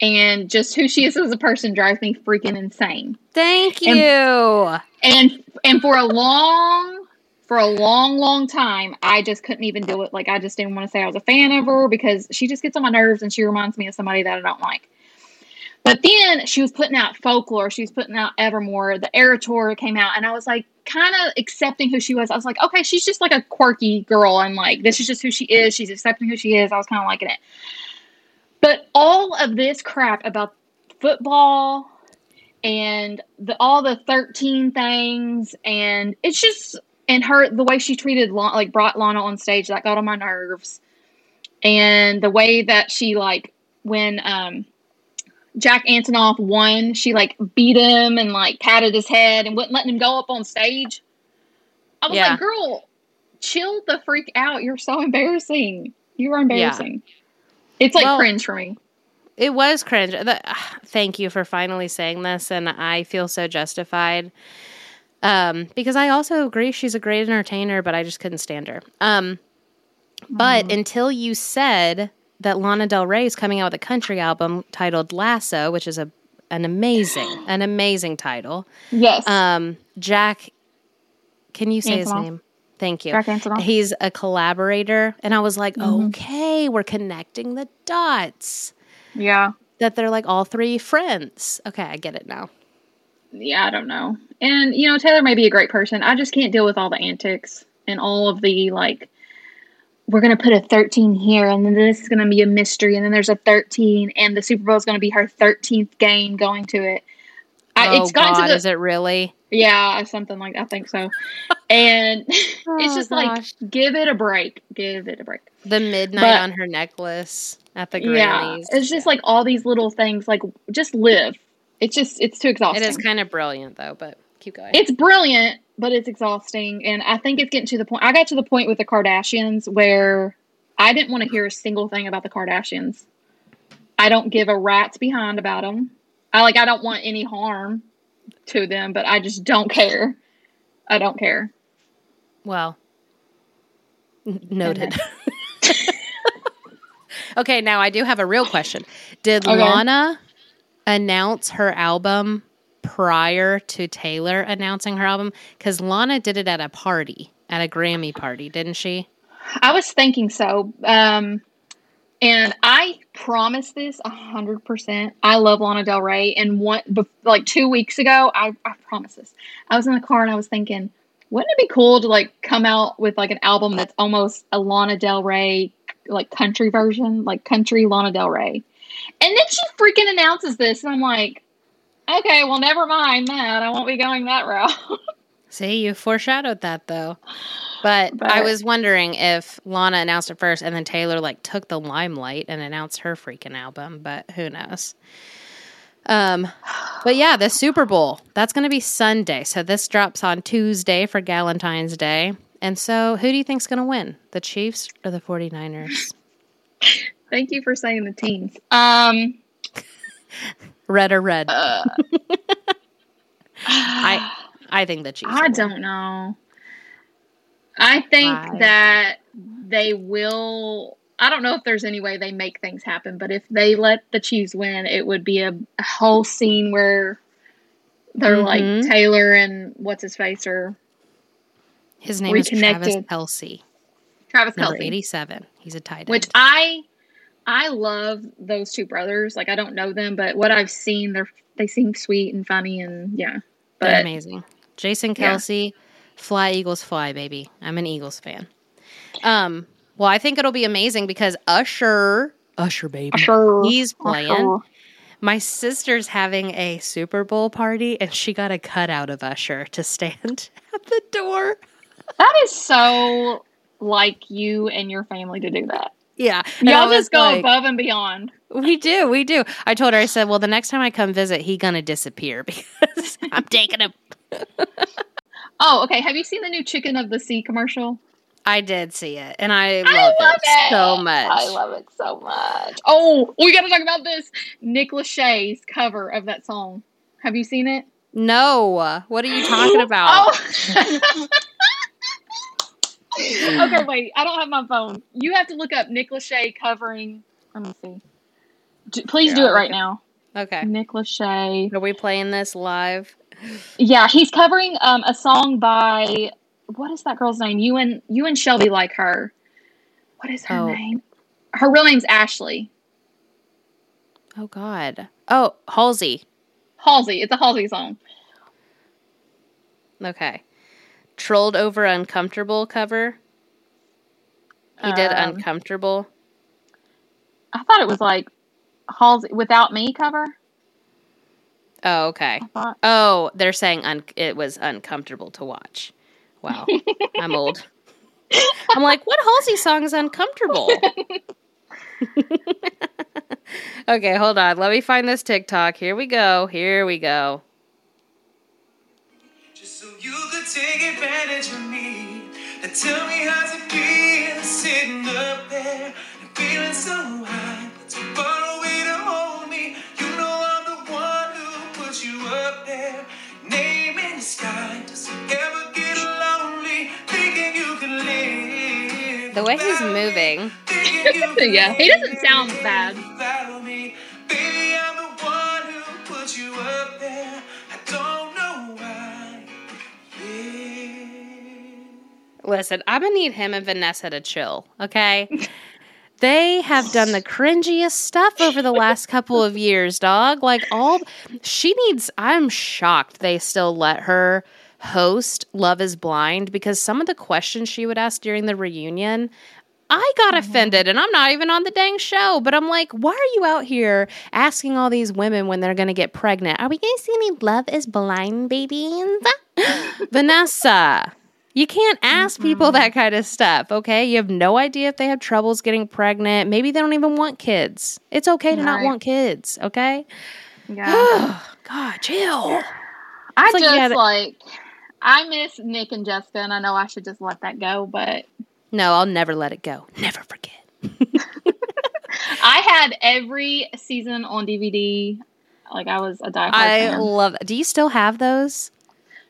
and just who she is as a person drives me freaking insane. Thank And- you. and and for a long for a long, long time, I just couldn't even do it. Like, I just didn't want to say I was a fan of her because she just gets on my nerves and she reminds me of somebody that I don't like. But then she was putting out folklore. She was putting out Evermore. The Era Tour came out, and I was like, kind of accepting who she was. I was like, okay, she's just like a quirky girl, and like this is just who she is. She's accepting who she is. I was kind of liking it. But all of this crap about football and the all the 13 things and it's just and her the way she treated like brought Lana on stage that got on my nerves and the way that she like when um Jack Antonoff won, she like beat him and like patted his head and wouldn't let him go up on stage. I was yeah. like, girl, chill the freak out. You're so embarrassing. You are embarrassing. Yeah. It's like well, cringe for me. It was cringe. The, uh, thank you for finally saying this, and I feel so justified. Um, because I also agree she's a great entertainer, but I just couldn't stand her. Um, but mm. until you said that Lana Del Rey is coming out with a country album titled Lasso, which is a an amazing, an amazing title. Yes. Um, Jack, can you say his name? Thank you. Jack. He's a collaborator, and I was like, mm-hmm. okay, we're connecting the dots. Yeah. That they're like all three friends. Okay, I get it now. Yeah, I don't know. And you know, Taylor may be a great person. I just can't deal with all the antics and all of the like we're going to put a 13 here and then this is going to be a mystery and then there's a 13 and the super bowl is going to be her 13th game going to it I, oh, it's gotten God, to the, is it really yeah something like that, i think so and oh, it's just gosh. like give it a break give it a break the midnight but, on her necklace at the Grammys. Yeah, it's just like all these little things. Like just live. It's just it's too exhausting. It is kind of brilliant though, but keep going. It's brilliant, but it's exhausting. And I think it's getting to the point. I got to the point with the Kardashians where I didn't want to hear a single thing about the Kardashians. I don't give a rat's behind about them. I like, I don't want any harm to them, but I just don't care. I don't care. Well, noted. okay, now I do have a real question. Did okay. Lana announce her album prior to Taylor announcing her album? Because Lana did it at a party, at a Grammy party, didn't she? I was thinking so. Um, and I promise this hundred percent. I love Lana Del Rey, and one like two weeks ago, I, I promise this. I was in the car and I was thinking, wouldn't it be cool to like come out with like an album that's almost a Lana Del Rey like country version, like country Lana Del Rey? And then she freaking announces this, and I'm like, Okay, well, never mind that. I won't be going that route. See, you foreshadowed that though. But, but, I was wondering if Lana announced it first and then Taylor like took the limelight and announced her freaking album, but who knows. Um but yeah, the Super Bowl, that's going to be Sunday. So this drops on Tuesday for Valentine's Day. And so who do you think's going to win? The Chiefs or the 49ers? Thank you for saying the teams. Um Red or red? Uh, I I think that Chiefs. I don't know. I think Why? that they will. I don't know if there's any way they make things happen, but if they let the Chiefs win, it would be a, a whole scene where they're mm-hmm. like Taylor and what's his face or his name is Travis Kelce. Travis Number Kelce, eighty-seven. He's a tight end. Which I I love those two brothers. Like I don't know them, but what I've seen, they're they seem sweet and funny, and yeah, but they're amazing. Jason Kelce, yeah. fly Eagles fly, baby. I'm an Eagles fan. Um, well, I think it'll be amazing because Usher, Usher baby, Usher, he's playing. Usher. My sister's having a Super Bowl party, and she got a cutout of Usher to stand at the door. That is so like you and your family to do that. Yeah. Y'all just go like, above and beyond. We do, we do. I told her, I said, well, the next time I come visit, he gonna disappear because I'm taking him. oh, okay. Have you seen the new Chicken of the Sea commercial? I did see it, and I, I love, it, it, so much. I love it so much. Oh, we got to talk about this. Nick Lachey's cover of that song. Have you seen it? No. What are you talking about? oh. okay, wait. I don't have my phone. You have to look up Nick Lachey covering. Let me see. Please yeah, do it right now. Okay. Nick Lachey. Are we playing this live? Yeah, he's covering um, a song by what is that girl's name? You and you and Shelby like her. What is her Oh. name? Her real name's Ashley Oh God. Oh, Halsey. Halsey. It's a Halsey song. Okay. Trolled over uncomfortable cover. He did Um, uncomfortable. I thought it was like Halsey without me cover. Oh, okay. Thought. Oh, they're saying un- it was uncomfortable to watch. Wow, I'm old. I'm like, what Halsey song is uncomfortable? okay, hold on. Let me find this TikTok. Here we go. Here we go. Just so you could take advantage of me. Now tell me how's it feel sitting up there and feeling so high, but too far away to hold me. You know I'm the one who put you up there. Name in the sky. Does it ever get lonely thinking you can live? The way he's moving. Thinking you can Yeah, he doesn't sound bad. Listen, I'm gonna need him and Vanessa to chill, okay? they have done the cringiest stuff over the last couple of years, dog. Like all she needs I'm shocked they still let her host Love is Blind because some of the questions she would ask during the reunion I got mm-hmm. offended and I'm not even on the dang show, but I'm like, why are you out here asking all these women when they're going to get pregnant? Are we going to see any Love is Blind babies? Vanessa, you can't ask people mm-hmm. that kind of stuff, okay? You have no idea if they have troubles getting pregnant. Maybe they don't even want kids. It's okay to not want kids, okay? Yeah. God, chill. I It's like just gotta- like I miss Nick and Jessica, and I know I should just let that go, but No, I'll never let it go. Never forget. I had every season on DVD. Like I was a diehard I fan. love Do you still have those?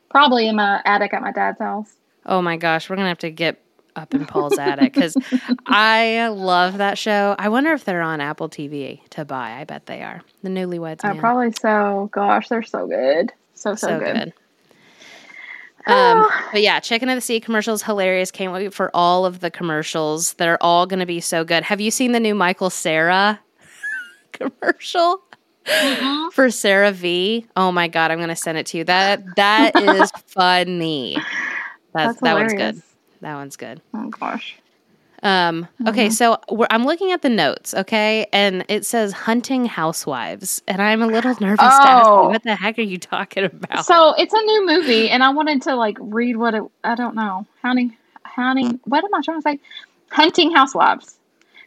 Probably in my attic at my dad's house. Oh my gosh, we're gonna have to get up in Paul's attic because I love that show. I wonder if they're on Apple TV to buy. I bet they are. The Newlyweds. Uh, probably so. Gosh, they're so good. So so, so good. good. Um, but yeah, Chicken of the Sea commercials hilarious. Can't wait for all of the commercials. They're all going to be so good. Have you seen the new Michael Cera commercial Mhm. for CeraVe? Oh my god, I'm going to send it to you. That that is funny. That's, That's that one's good. That one's good. Oh gosh. Um, okay, Mm-hmm. so we're, I'm looking at the notes, okay, and it says hunting housewives, and I'm a little nervous to ask you, Oh. what the heck are you talking about? So it's a new movie, and I wanted to like read what it. I don't know. Hunting, hunting. What am I trying to say? Hunting housewives.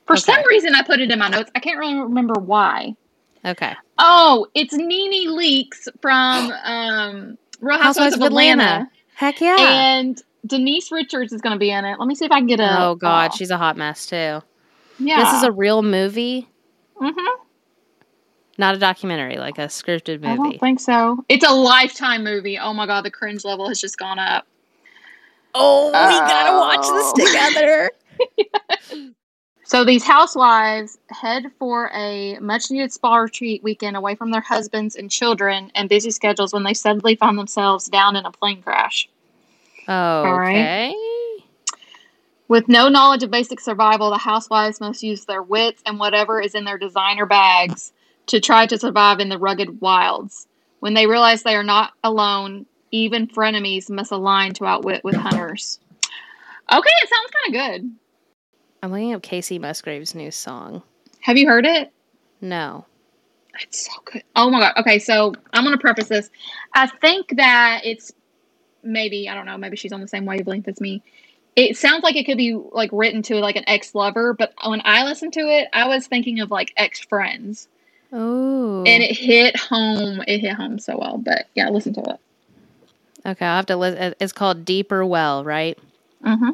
For Okay. some reason, I put it in my notes. I can't really remember why. okay. Oh, it's NeNe Leakes from um, Real Housewives, of Atlanta, Heck yeah. and Denise Richards is going to be in it. Let me see if I can get a. oh god, oh, she's a hot mess too. yeah. This is a real movie, Mhm. not a documentary, like a scripted movie. I don't think so. It's a lifetime movie. Oh my god, the cringe level has just gone up. oh, we gotta watch this together. So these housewives head for a much needed spa retreat weekend away from their husbands and children and busy schedules when they suddenly find themselves down in a plane crash. Okay. With no knowledge of basic survival, the housewives must use their wits and whatever is in their designer bags to try to survive in the rugged wilds. When they realize they are not alone, even frenemies must align to outwit with hunters. Okay, it sounds kind of good. I'm looking up Kacey Musgraves' new song. Have you heard it? No. It's so good. Oh my god. Okay, so I'm gonna preface this. I think that it's maybe I don't know. Maybe she's on the same wavelength as me. It sounds like it could be like written to like an ex lover, but when I listened to it, I was thinking of like ex friends, Oh. and it hit home. It hit home so well. But yeah, listen to it. okay, I'll have to listen. It's called Deeper Well, right? Mm-hmm.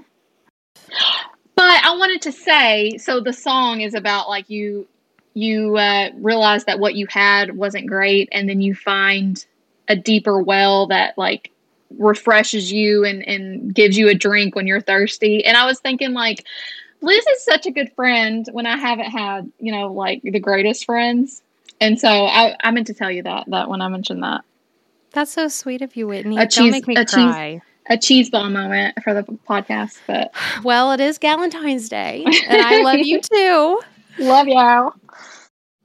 But I wanted to say, so the song is about like you you uh, realize that what you had wasn't great, and then you find a deeper well that like refreshes you and and gives you a drink when you're thirsty. And I was thinking like. Liz is such a good friend when I haven't had, you know, like the greatest friends. And so I, I meant to tell you that that when I mentioned that. That's so sweet of you, Whitney. A Don't cheese- make me a cheese- cry. A cheese ball moment for the podcast, but Well, it is Valentine's Day, and I love you too. love y'all.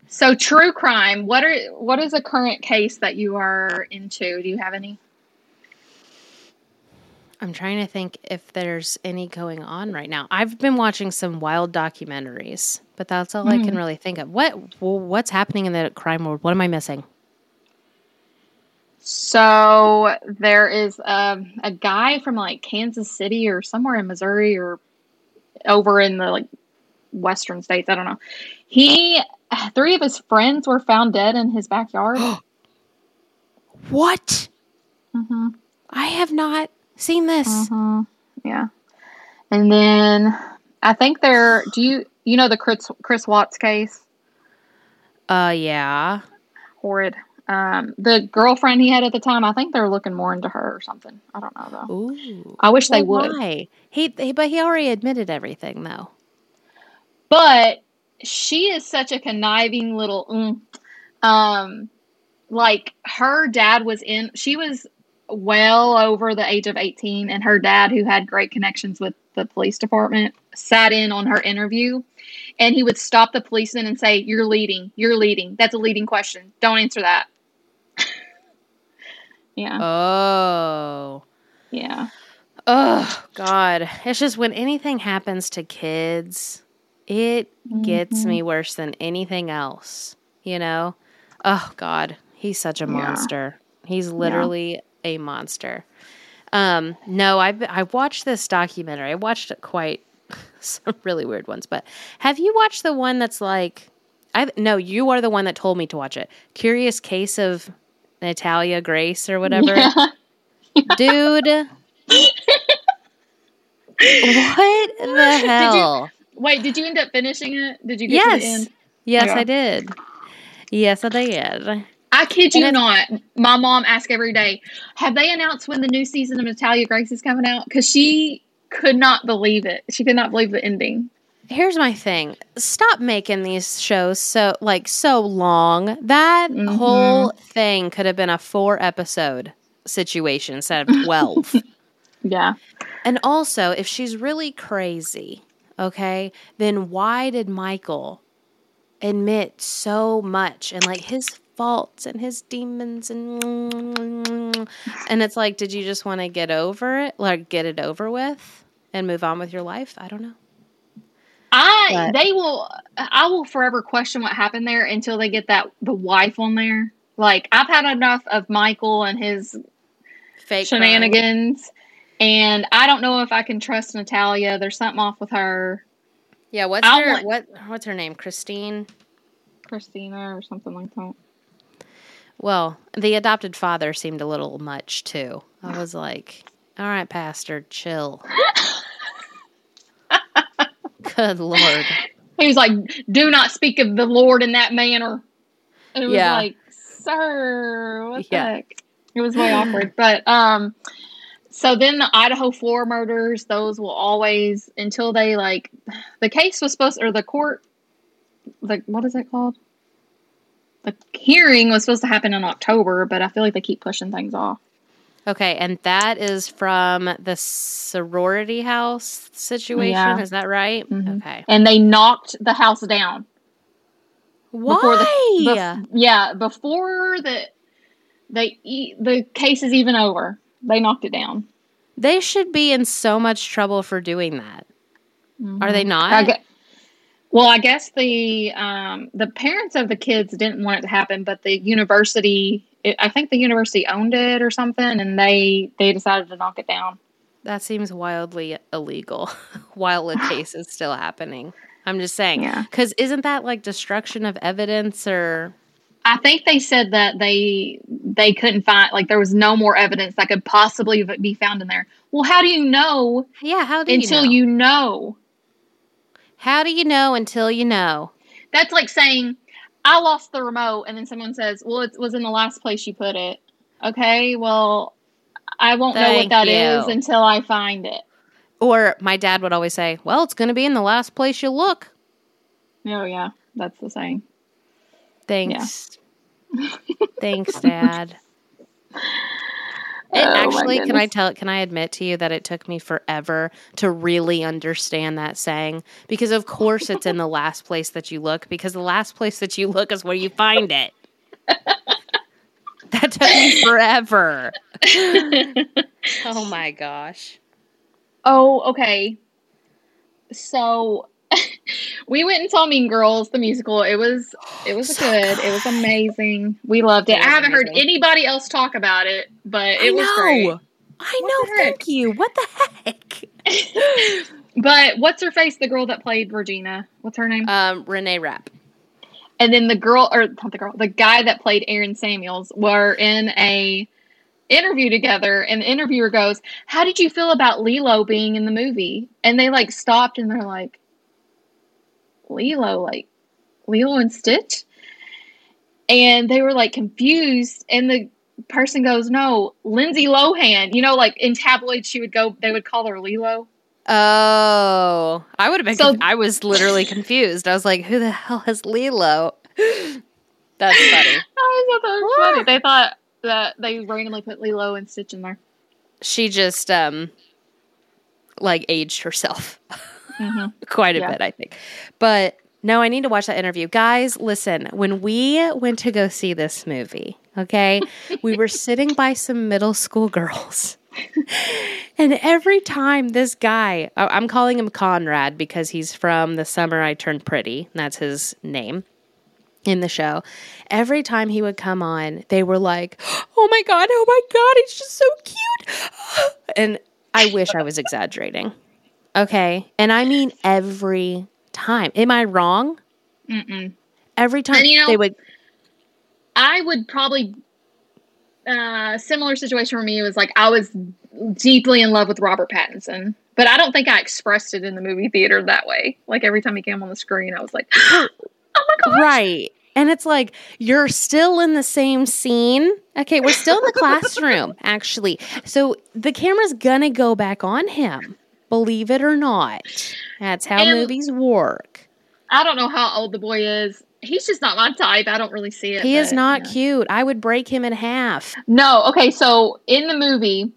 So true crime. What are what is a current case that you are into? Do you have any? I'm trying to think if there's any going on right now. I've been watching some wild documentaries, but that's all I can hmm. really think of. What what's happening in the crime world? What am I missing? So there is a, a guy from like Kansas City or somewhere in Missouri or over in the like western states. I don't know. He three of his friends were found dead in his backyard. What? hmm I have not seen this. hmm Yeah. And then I think they're. Do you you know the Chris Chris Watts case? Uh, yeah. Horrid. Um, the girlfriend he had at the time. I think they're looking more into her or something. I don't know though. Ooh. I wish they would. Why? He, he, but he already admitted everything, though. But she is such a conniving little. Mm, um, like her dad was in. She was well over the age of eighteen, and her dad, who had great connections with the police department, sat in on her interview, and he would stop the policeman and say, "You're leading. You're leading. That's a leading question. Don't answer that." Yeah, Oh. yeah, Oh, God. It's just when anything happens to kids, it gets Mm-hmm. me worse than anything else, you know? Oh, God. He's such a Yeah. monster. He's literally a monster. Um, no, I've I watched this documentary. I watched it quite some really weird ones, but have you watched the one that's like I've no, you are the one that told me to watch it. Curious Case of Natalia Grace or whatever. Yeah. Dude. what the hell? Wait, did you end up finishing it? Did you get to the yes. end? Yes, Yeah. I did. Yes, I did. I kid you not. My mom asks every day, "Have they announced when the new season of Natalia Grace is coming out?" Because she could not believe it. She could not believe the ending. Here's my thing. Stop making these shows so like so long. That Mhm. whole thing could have been a four episode situation instead of 12. Yeah, and also, if she's really crazy, okay, then why did Michael admit so much and like his faults and his demons and and it's like did you just want to get over it like get it over with and move on with your life i don't know I But- they will. I will forever question what happened there until they get that the wife on there. Like I've had enough of Michael and his fake crime. shenanigans, and I don't know if I can trust Natalia. There's something off with her, yeah what's I her want- what what's her name christine Christina or something like that. well the adopted father seemed a little much too i was like all right pastor chill good lord He was like, "Do not speak of the Lord in that manner." And it was Yeah. like, "Sir, what the Yeah. heck?" It was way awkward. But um, so then the Idaho four murders, those will always until they like the case was supposed or the court, like what is it called? The hearing was supposed to happen in October, but I feel like they keep pushing things off. Okay, and that is from the sorority house situation. Yeah. Is that right? Mhm. Okay. And they knocked the house down. Why? before the bef- yeah before the they e- the case is even over they knocked it down they should be in so much trouble for doing that. Are they not? I gue- well i guess the um the parents of the kids didn't want it to happen but the university it, i think the university owned it or something and they they decided to knock it down that seems wildly illegal while the case is still happening. I'm just saying. Yeah. Because isn't that like destruction of evidence or. i think they said that they they couldn't find like there was no more evidence that could possibly be found in there well how do you know Yeah, how do until you know? Until you know How do you know until you know? That's like saying, I lost the remote, and then someone says, Well, it was in the last place you put it. Okay, well, I won't know what Thank that is you. until I find it. Or my dad would always say, well, it's going to be in the last place you look. Oh, yeah, that's the saying. Thanks. Thanks, Dad. It Oh, actually, can I goodness. tell? Can I admit to you that it took me forever to really understand that saying? Because of course it's in the last place that you look. Because the last place that you look is where you find it. that took me forever. oh my gosh. Oh, okay. So we went and saw Mean Girls, the musical. It was it was So good. It was amazing. We loved it. It I haven't heard anybody else talk about it, but it I was know. great. I What know. Thank you. What the heck? But what's her face? The girl that played Regina. What's her name? Um, Reneé Rapp. and then the girl, or not the girl, the guy that played Aaron Samuels were in a interview together, and the interviewer goes, "How did you feel about Lilo being in the movie?" And they like stopped and they're like, "Lilo, like Lilo and Stitch," and they were like confused, and the person goes, "No, Lindsay Lohan." You know, like in tabloids, she would go, they would call her Lilo. Oh, I would have been. So- conf- I was literally confused. I was like, "Who the hell is Lilo?" That's funny. I thought that was funny. They thought that they randomly put Lilo and Stitch in there. She just um, like aged herself hmm quite a Yeah. bit, I think. But no, I need to watch that interview, guys. Listen, when we went to go see this movie, okay, we were sitting by some middle school girls. And every time this guy, I'm calling him Conrad because he's from The Summer I Turned Pretty. and That's his name in the show. Every time he would come on, they were like, oh my God, oh my God, he's just so cute. And I wish I was exaggerating. Okay. And I mean every time. Am I wrong? Mm-mm. Every time And, you know- they would. I would probably uh similar situation for me was like I was deeply in love with Robert Pattinson, but I don't think I expressed it in the movie theater that way. Like every time he came on the screen, I was like, "Oh my god!" Right. And it's like, you're still in the same scene. Okay, we're still in the classroom, actually. So the camera's gonna go back on him, believe it or not. That's how And- movies work. I don't know how old the boy is. He's just not my type. I don't really see it. He is not yeah. cute. I would break him in half. No, okay, so in the movie,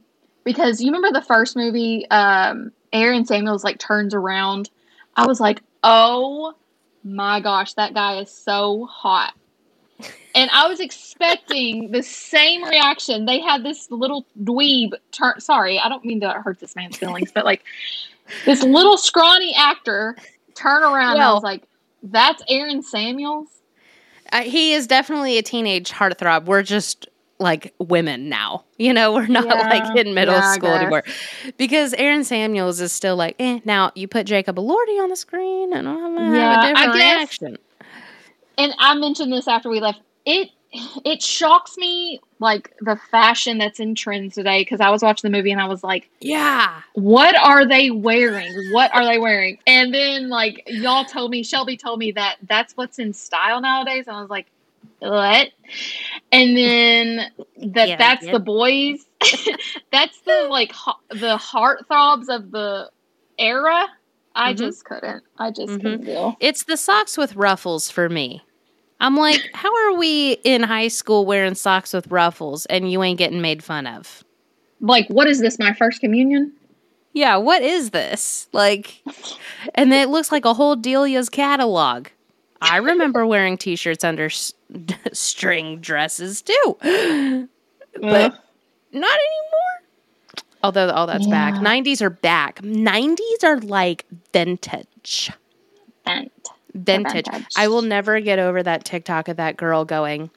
because you remember the first movie, um, Aaron Samuels like turns around. I was like, oh my gosh, that guy is so hot. And I was expecting the same reaction. They had this little dweeb turn. Sorry, I don't mean to hurt this man's feelings, but like this little scrawny actor turn around. and I was like, that's Aaron Samuels. Uh, he is definitely a teenage heartthrob. We're just like women now. You know, we're not Yeah, like in middle yeah, school anymore. Because Aaron Samuels is still like, eh. Now you put Jacob Elordi on the screen and I'm gonna Yeah, have I a different guess- reaction. and I mentioned this after we left. It it shocks me like the fashion that's in trends today because I was watching the movie and I was like, Yeah. what are they wearing? What are they wearing? And then like y'all told me, Shelby told me that that's what's in style nowadays, and I was like, what? And then that Yeah, that's yeah. the boys. that's the like ho- the heartthrobs of the era. I Mhm. just couldn't. I just Mhm. couldn't deal. It's the socks with ruffles for me. I'm like, how are we in high school wearing socks with ruffles and you ain't getting made fun of? Like, what is this? My first communion? Yeah, what is this? Like, and then it looks like a whole Delia's catalog. I remember wearing t shirts under s- string dresses too, but Ugh. not anymore. Although, all that's back. 90s are back. 90s are like vintage. Bent. Vintage. vintage. I will never get over that TikTok of that girl going,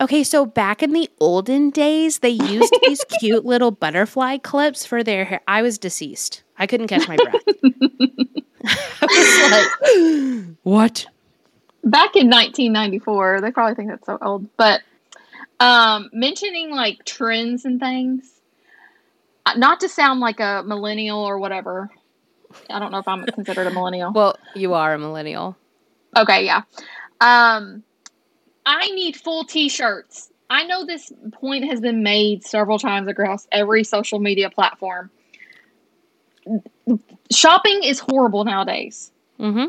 okay, so back in the olden days, they used these cute little butterfly clips for their hair. I was deceased. I couldn't catch my breath. I was like, what? back in 1994 they probably think that's so old but um mentioning like trends and things uh, not to sound like a millennial or whatever i don't know if i'm considered a millennial Well, you are a millennial. Okay yeah um i need full t-shirts i know this point has been made several times across every social media platform shopping is horrible nowadays Mm-hmm.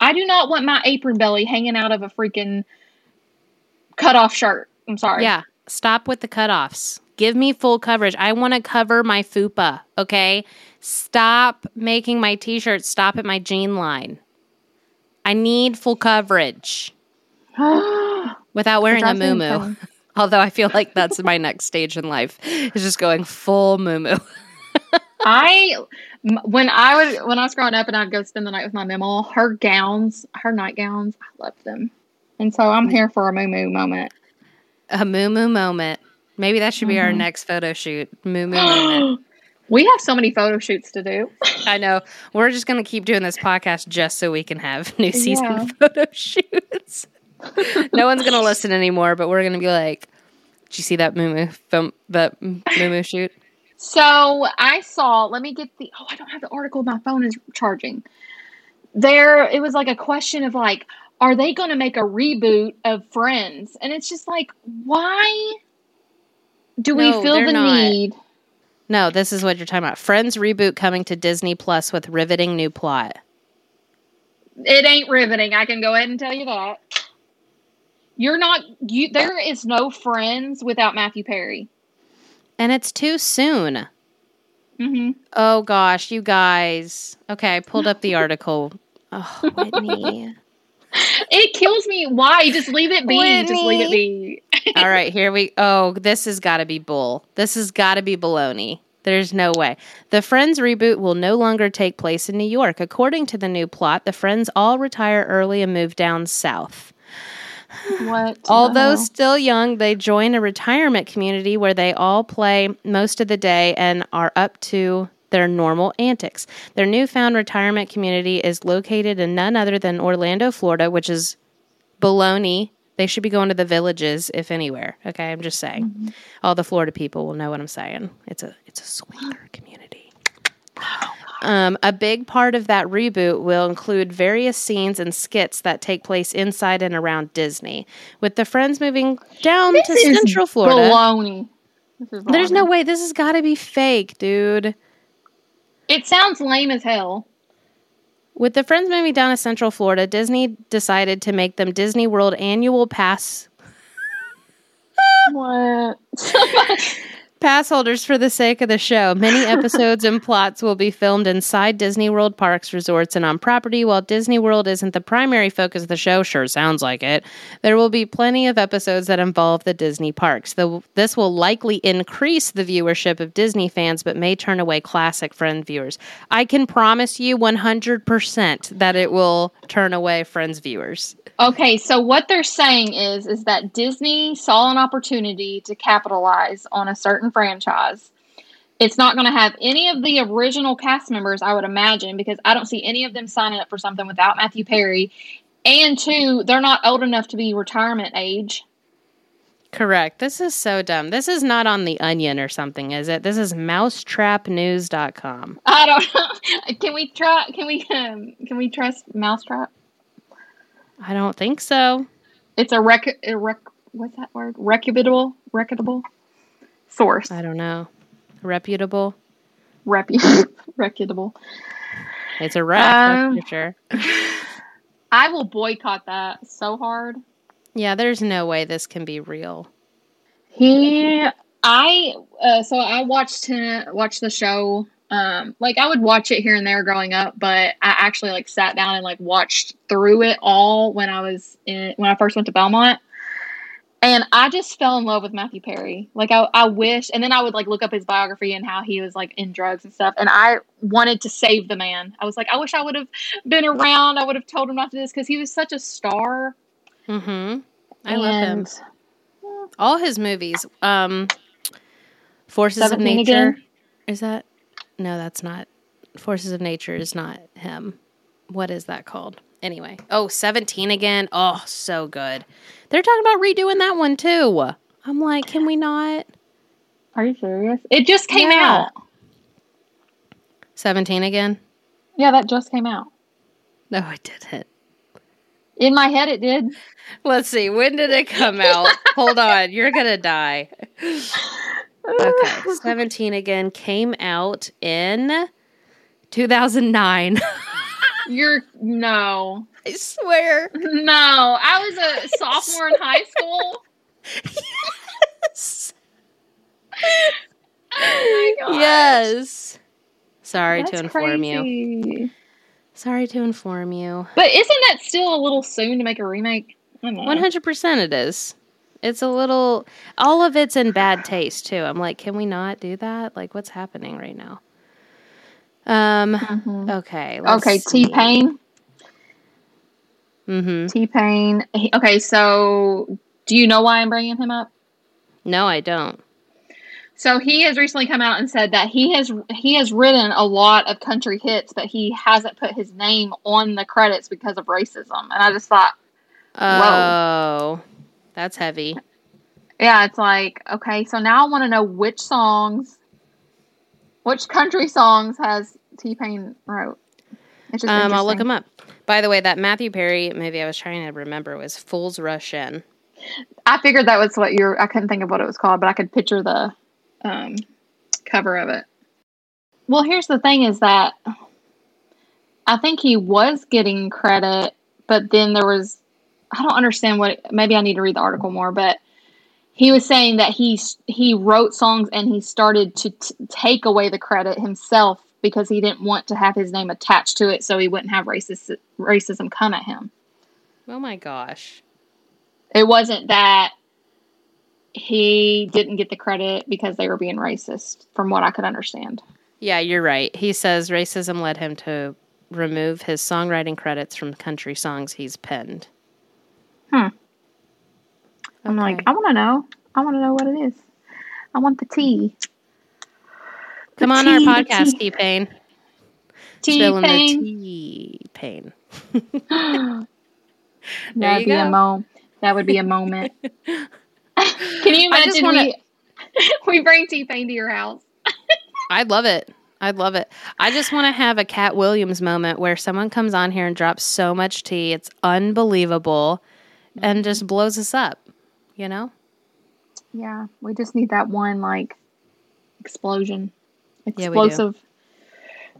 I do not want my apron belly hanging out of a freaking cut off shirt. I'm sorry. Yeah. Stop with the cutoffs. Give me full coverage. I want to cover my fupa, okay? Stop making my t shirts stop at my jean line. I need full coverage without wearing a moo. Although I feel like that's my next stage in life is just going full moo I when I was when I was growing up and I'd go spend the night with my mama, her gowns, her nightgowns, I loved them. And so I'm here for a moo moo moment. A moo moo moment. Maybe that should be our Mhm. next photo shoot. Moo moo moment. We have so many photo shoots to do. I know. We're just going to keep doing this podcast just so we can have new season Yeah. photo shoots. no one's going to listen anymore, but we're going to be like, did you see that moo film, that moo moo shoot? So I saw, let me get the, oh, I don't have the article. My phone is charging. There, it was like a question of like, are they going to make a reboot of Friends? And it's just like, why do we No, feel the not. need? No, this is what you're talking about. Friends reboot coming to Disney Plus with riveting new plot. It ain't riveting. I can go ahead and tell you that. You're not, you, there is no Friends without Matthew Perry. And it's too soon. hmm Oh gosh, you guys. Okay, I pulled up the article. Oh, Whitney. It kills me. Why? Just leave it be. Just leave it be. All right, here we. Oh, this has got to be bull. This has got to be baloney. There's no way. The Friends reboot will no longer take place in New York. According to the new plot, the Friends all retire early and move down south. What? Although still young, they join a retirement community where they all play most of the day and are up to their normal antics. Their newfound retirement community is located in none other than Orlando, Florida, which is baloney. They should be going to the villages, if anywhere. Okay, I'm just saying. All the Florida people will know what I'm saying. It's a it's a swinger community. Um, a big part of that reboot will include various scenes and skits that take place inside and around Disney. With the friends moving down This to Central Florida, Baloney. This is there's no way this has got to be fake, dude. It sounds lame as hell. With the friends moving down to Central Florida, Disney decided to make them Disney World annual pass What? pass holders for the sake of the show. Many episodes and plots will be filmed inside Disney World parks, resorts, and on property. While Disney World isn't the primary focus of the show, sure sounds like it, there will be plenty of episodes that involve the Disney parks. The, this will likely increase the viewership of Disney fans, but may turn away classic Friends viewers. I can promise you 100% that it will turn away Friends viewers. okay, so what they're saying is is that Disney saw an opportunity to capitalize on a certain franchise. It's not going to have any of the original cast members, I would imagine, because I don't see any of them signing up for something without Matthew Perry. And two, they're not old enough to be retirement age. Correct. This is so dumb. This is not on the Onion or something, is it? This is mousetrapnews.com. I don't know. Can we try? Can we? Um, can we trust Mousetrap? I don't think so. It's a rec. A rec what's that word? Reputable. Reputable source. I don't know. Reputable. Repu- reputable. It's a rep, Um, for sure. I will boycott that so hard. Yeah, there's no way this can be real. He, I, uh, so I watched him watch the show. Um, like I would watch it here and there growing up, but I actually like sat down and like watched through it all when I was in when I first went to Belmont. And I just fell in love with Matthew Perry. Like I, I wish, and then I would like look up his biography and how he was like in drugs and stuff. And I wanted to save the man. I was like, I wish I would have been around. I would have told him not to do this because he was such a star. Mm-hmm. I love him. And- All his movies. Um Forces of Nature. again? Is that no, that's not Forces of Nature is not him. What is that called? Anyway. Oh, 17 again. Oh, so good. They're talking about redoing that one too. I'm like, can we not? Are you serious? It just came Yeah. out. 17 again? Yeah, that just came out. No, it didn't. In my head, it did. Let's see. When did it come out? Hold on. You're going to die. Okay. 17 again came out in 2009. You're no, I swear. no. I was a sophomore in high school. Oh my gosh. Yes. Sorry That's to inform you. Sorry to inform you. But isn't that still a little soon to make a remake? I. One hundred percent, it is. It's a little. All of it's in bad taste too. I'm like, can we not do that? Like, what's happening right now? Um. Mhm. Okay. Okay, T Pain. Mm-hmm. T Pain. Okay, so do you know why I'm bringing him up? No, I don't. So he has recently come out and said that he has he has written a lot of country hits, but he hasn't put his name on the credits because of racism. And I just thought, Oh, that's heavy. yeah, it's like okay, so now I want to know which songs, which country songs has T Pain wrote. Um, I'll look him up. By the way, that Matthew Perry movie I was trying to remember was Fools Rush In. I figured that was what you're. I couldn't think of what it was called, but I could picture the um, cover of it. Well, here's the thing: is that I think he was getting credit, but then there was. I don't understand what. Maybe I need to read the article more, but he was saying that he he wrote songs and he started to t- take away the credit himself because he didn't want to have his name attached to it, so he wouldn't have racist racism come at him. Oh my gosh. It wasn't that he didn't get the credit because they were being racist, from what I could understand. Yeah, you're right. He says racism led him to remove his songwriting credits from country songs he's penned. Hmm. I'm Okay. like, I want to know. I want to know what it is. I want the tea. Come on our tea, the podcast, tea. T Pain. Tea Spilling pain. pain. That'd you be a go. mo. That would be a moment. Can you imagine wanna- we we bring T Pain to your house? I'd love it. I'd love it. I just want to have a Katt Williams moment where someone comes on here and drops so much tea. It's unbelievable and mm-hmm. just blows us up, you know? Yeah, we just need that one like explosion, Yeah, explosive,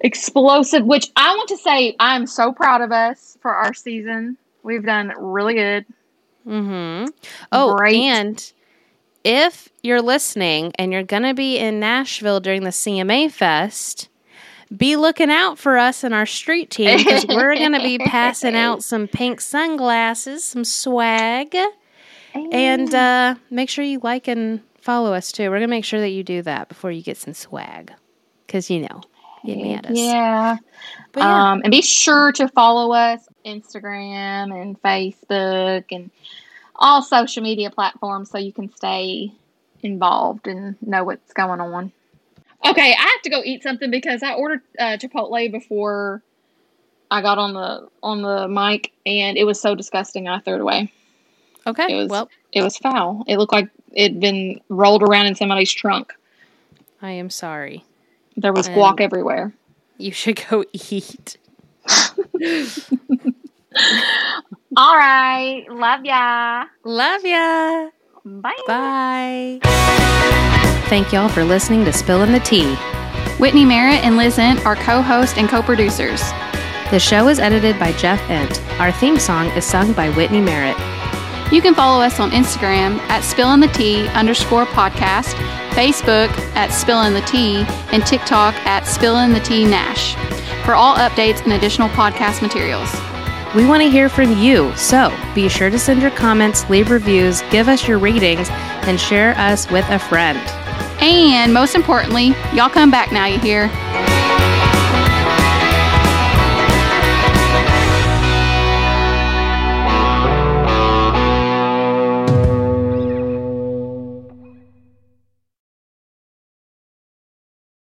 explosive. Which I want to say, I'm so proud of us for our season. We've done really good. Mm-hmm. Oh, Great. and if you're listening and you're going to be in Nashville during the CMA Fest, be looking out for us and our street team because we're going to be passing out some pink sunglasses, some swag, and uh, make sure you like and follow us too. We're going to make sure that you do that before you get some swag because you know, get me at us. Yeah. But yeah. Um, and be sure to follow us Instagram and Facebook and all social media platforms so you can stay involved and know what's going on. Okay, I have to go eat something because I ordered uh, Chipotle before I got on the on the mic, and it was so disgusting. I threw it away. okay. It was well, it was foul. It looked like it'd been rolled around in somebody's trunk. I am sorry. There was And- guac everywhere. You should go eat. All right, love ya. Love ya. Bye. Bye. Thank y'all for listening to Spillin' the Tea. Whitney Merritt and Liz Ent are co host and co producers. The show is edited by Jeff Ent. Our theme song is sung by Whitney Merritt. You can follow us on Instagram at Spillin' the Tea underscore podcast, Facebook at Spillin' the Tea, and TikTok at Spillin' the Tea Nash for all updates and additional podcast materials. We want to hear from you, so be sure to send your comments, leave reviews, give us your ratings, and share us with a friend. And most importantly, y'all come back now, you hear?